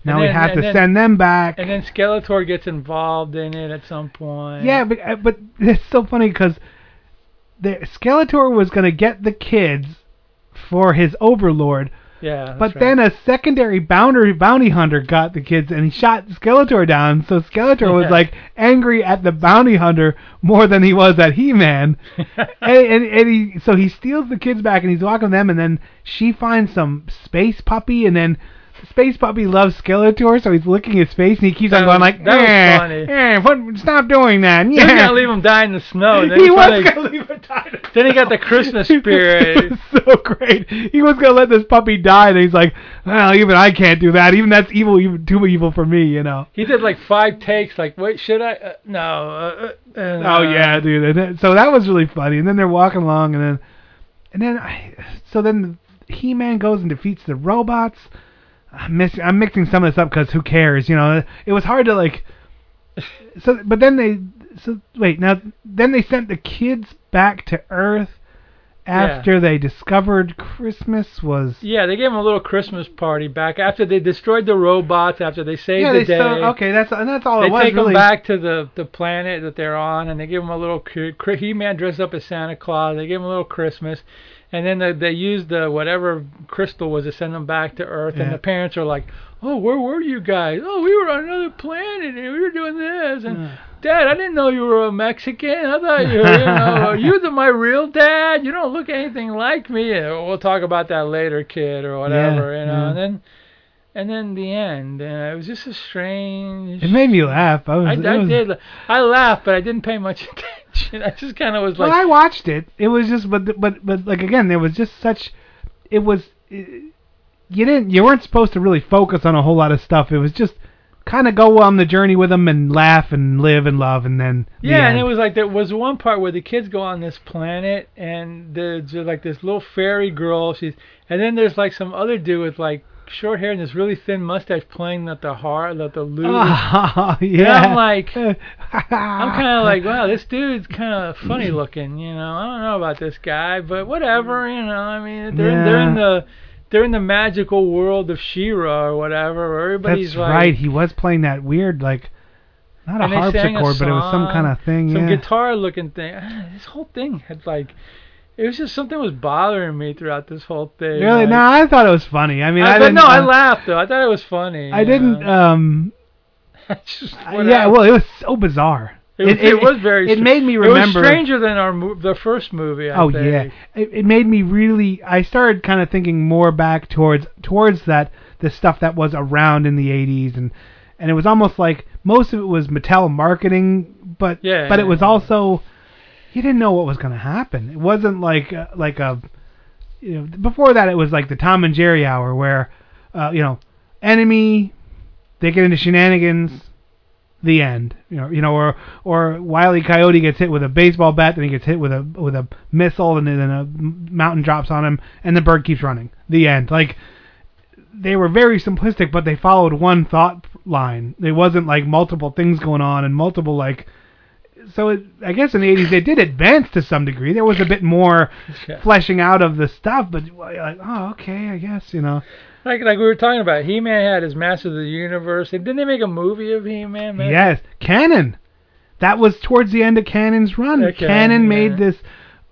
Now And we have to then- send them back. And then Skeletor gets involved in it at some point. Yeah, but uh, but it's so funny because the Skeletor was gonna get the kids for his overlord. Yeah. But right. then a secondary bounty bounty hunter got the kids and he shot Skeletor down. So Skeletor was like angry at the bounty hunter more than he was at He-Man. and, and, and he so he steals the kids back and he's walking them and then she finds some space puppy and then the space puppy loves Skeletor so he's licking his face and he keeps on going was- like that was eh, funny. eh, what, stop doing that. Yeah. gonna leave him die in the snow. Then He was finally- gonna leave him die. Then he got the Christmas spirit. it was so great. He was gonna let this puppy die, and he's like, "Well, even I can't do that. Even that's evil, even too evil for me, you know." He did like five takes. Like, wait, should I? Uh, no. Uh, uh, uh, Oh yeah, dude. And then, so that was really funny. And then they're walking along, and then, and then, I, so then He-Man goes and defeats the robots. I'm, miss, I'm mixing some of this up because who cares, you know? It was hard to like. So, but then they, so wait, now then they sent the kids back to Earth after they discovered Christmas was. Yeah, they gave him a little Christmas party back after they destroyed the robots. After they saved yeah, the they day. so, okay. That's and that's all they it was They take really. him back to the the planet that they're on, and they give him a little cri- He-Man dressed up as Santa Claus. They give him a little Christmas, and then they, they use the whatever crystal was to send them back to Earth. And the parents are like, "Oh, where were you guys? Oh, we were on another planet, and we were doing this." And Dad, I didn't know you were a Mexican. I thought you, were, you know, are you the my real dad? You don't look anything like me. And We'll talk about that later, kid, or whatever. Yeah, you know, yeah. and then. And then the end, and it was just a strange. It made me laugh. I was. I was- did. I laughed, but I didn't pay much attention. I just kind of was like, well, I watched it. It was just, but but but like again, there was just such. It was. It, you didn't. You weren't supposed to really focus on a whole lot of stuff. It was just kind of go on the journey with them and laugh and live and love, and then. the yeah, and it was like there was one part where the kids go on this planet, and there's like this little fairy girl. She's, and then there's like some other dude with like short hair and this really thin mustache playing at the heart, at the lute. Oh, And yeah. I'm like, I'm kind of like, wow, this dude's kind of funny looking, you know. I don't know about this guy, but whatever, you know. I mean, they're in, they're in the they're in the magical world of She-Ra or whatever. Everybody's That's like, right. He was playing that weird like. Not a and sang a harpsichord, but it was some kind of thing. some yeah. guitar looking thing. This whole thing had like, it was just something was bothering me throughout this whole thing. Really? like- No, I thought it was funny. I mean, I, I, didn't. no, I uh, laughed though. I thought it was funny. I didn't. know? Um. Just Uh, yeah, well, it was so bizarre. It, was- it was very. It made me remember. It was stranger than our mo- the first movie. I oh think. yeah, it, it made me really. I started kind of thinking more back towards towards that the stuff that was around in the '80s, and and it was almost like most of it was Mattel marketing, but Yeah, but it was yeah. also you didn't know what was going to happen. It wasn't like uh, like a you know before that it was like the Tom and Jerry hour where uh, you know enemy they get into shenanigans the end. You know, you know, or or Wiley Coyote gets hit with a baseball bat, then he gets hit with a with a missile, and then a mountain drops on him, and the bird keeps running. The end. Like they were very simplistic, but they followed one thought line. It wasn't like multiple things going on and multiple like so it, I guess in the 80s they did advance to some degree. There was a bit more Yeah. fleshing out of the stuff, but like, oh, okay, I guess you know. Like like we were talking about, He-Man had his Master of the Universe. And didn't they make a movie of He-Man? Yes, Cannon. That was towards the end of Cannon's run. Okay, Cannon yeah. made this,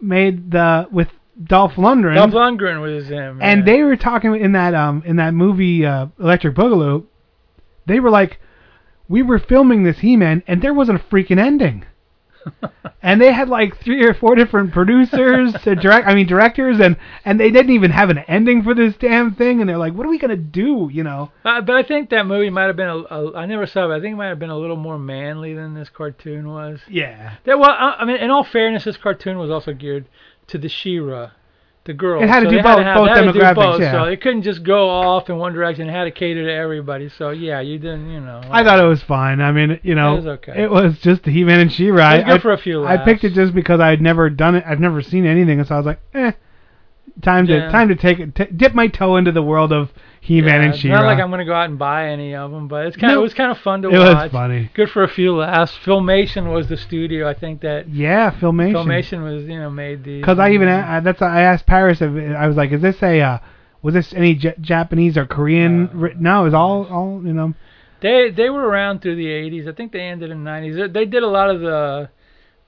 made the with Dolph Lundgren. Dolph Lundgren was him. and they were talking in that um in that movie uh, Electric Boogaloo. They were like, we were filming this He-Man, and there wasn't a freaking ending. And they had like three or four different producers to direct. I mean directors, and and they didn't even have an ending for this damn thing. And they're like, what are we gonna do? You know? Uh, but I think that movie might have been a, a. I never saw it. But I think it might have been a little more manly than this cartoon was. Yeah. There, well, I, I mean, in all fairness, this cartoon was also geared to the She-Ra, the girl. It had to so do both- have, both they had to do demographics, both, yeah. So it couldn't just go off in one direction. It had to cater to everybody. So yeah, you didn't, you know. I thought it was fine. I mean, you know, It was okay. it was just the He-Man and was I- good I, for a few I picked it just because I had never done it. I've never seen anything, so I was like, eh, time to Yeah. time to take it, t- dip my toe into the world of He-Man Yeah, and She-Ra. Not like I'm gonna go out and buy any of them, but it's kind of No. it was kind of fun to It was watch. funny. Good for a few laughs. Filmation was the studio. I think that yeah, Filmation. Filmation was you know made these. Because I even a- I, that's I asked Paris if I was like, is this a uh, was this any J- Japanese or Korean? ri- no, it was all all you know. They they were around through the 80s. I think they ended in the 90s. They- They did a lot of the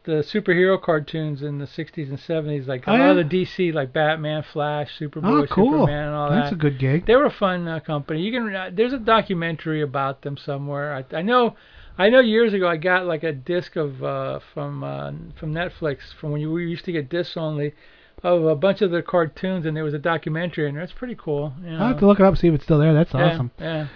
the superhero cartoons in the 60s and 70s, like a Oh, lot yeah? of the DC, like Batman, Flash, Superboy, Oh, cool. Superman, and all That's that. That's a good gig. They were a fun uh, company. You can uh, there's a documentary about them somewhere. I, I know. I know years ago I got like a disc of uh, from uh, from Netflix from when you we used to get discs only of a bunch of their cartoons and there was a documentary in there. It's pretty cool. You know? I'll have to look it up and see if it's still there. That's Yeah, awesome. Yeah.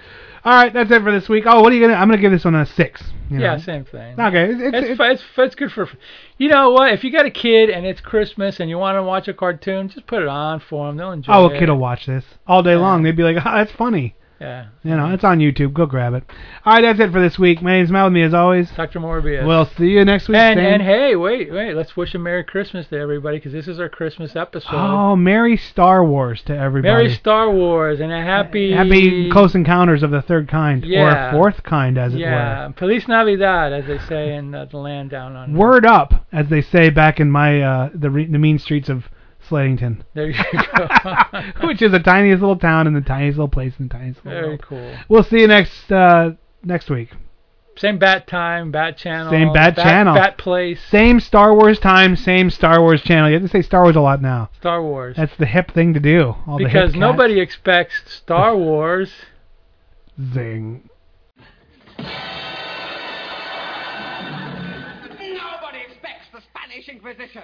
All right, that's it for this week. Oh, what are you gonna? I'm gonna give this one a six. you Yeah, know. same thing. Okay, it's, it's, It's, it's, fu- it's good for, you know what? If you got a kid and it's Christmas and you want to watch a cartoon, just put it on for them. They'll enjoy oh, it. a kid will watch this all day long. They'd be like, oh, that's funny. Yeah. You know, it's on YouTube. Go grab it. All right, that's it for this week. My name's Matt with me as always. Dr. Morbius. We'll see you next week. and and hey, wait, wait. Let's wish a Merry Christmas to everybody because this is our Christmas episode. oh, Merry Star Wars to everybody. Merry Star Wars and a happy Happy Close Encounters of the Third Kind, Yeah. or Fourth Kind, as it were. yeah, Feliz Navidad, as they say in uh, the land down on... Word up, as they say back in my uh, the re- the mean streets of Slatington, There you go. which is the tiniest little town in the tiniest little place in the tiniest little Very world. cool. We'll see you next uh, next week. Same bat time, bat channel. Same bat, channel. Bat place. Same Star Wars time, same Star Wars channel. You have to say Star Wars a lot now. Star Wars. That's the hip thing to do. All the hip because cats. nobody expects Star Wars. Zing. Nobody expects the Spanish Inquisition.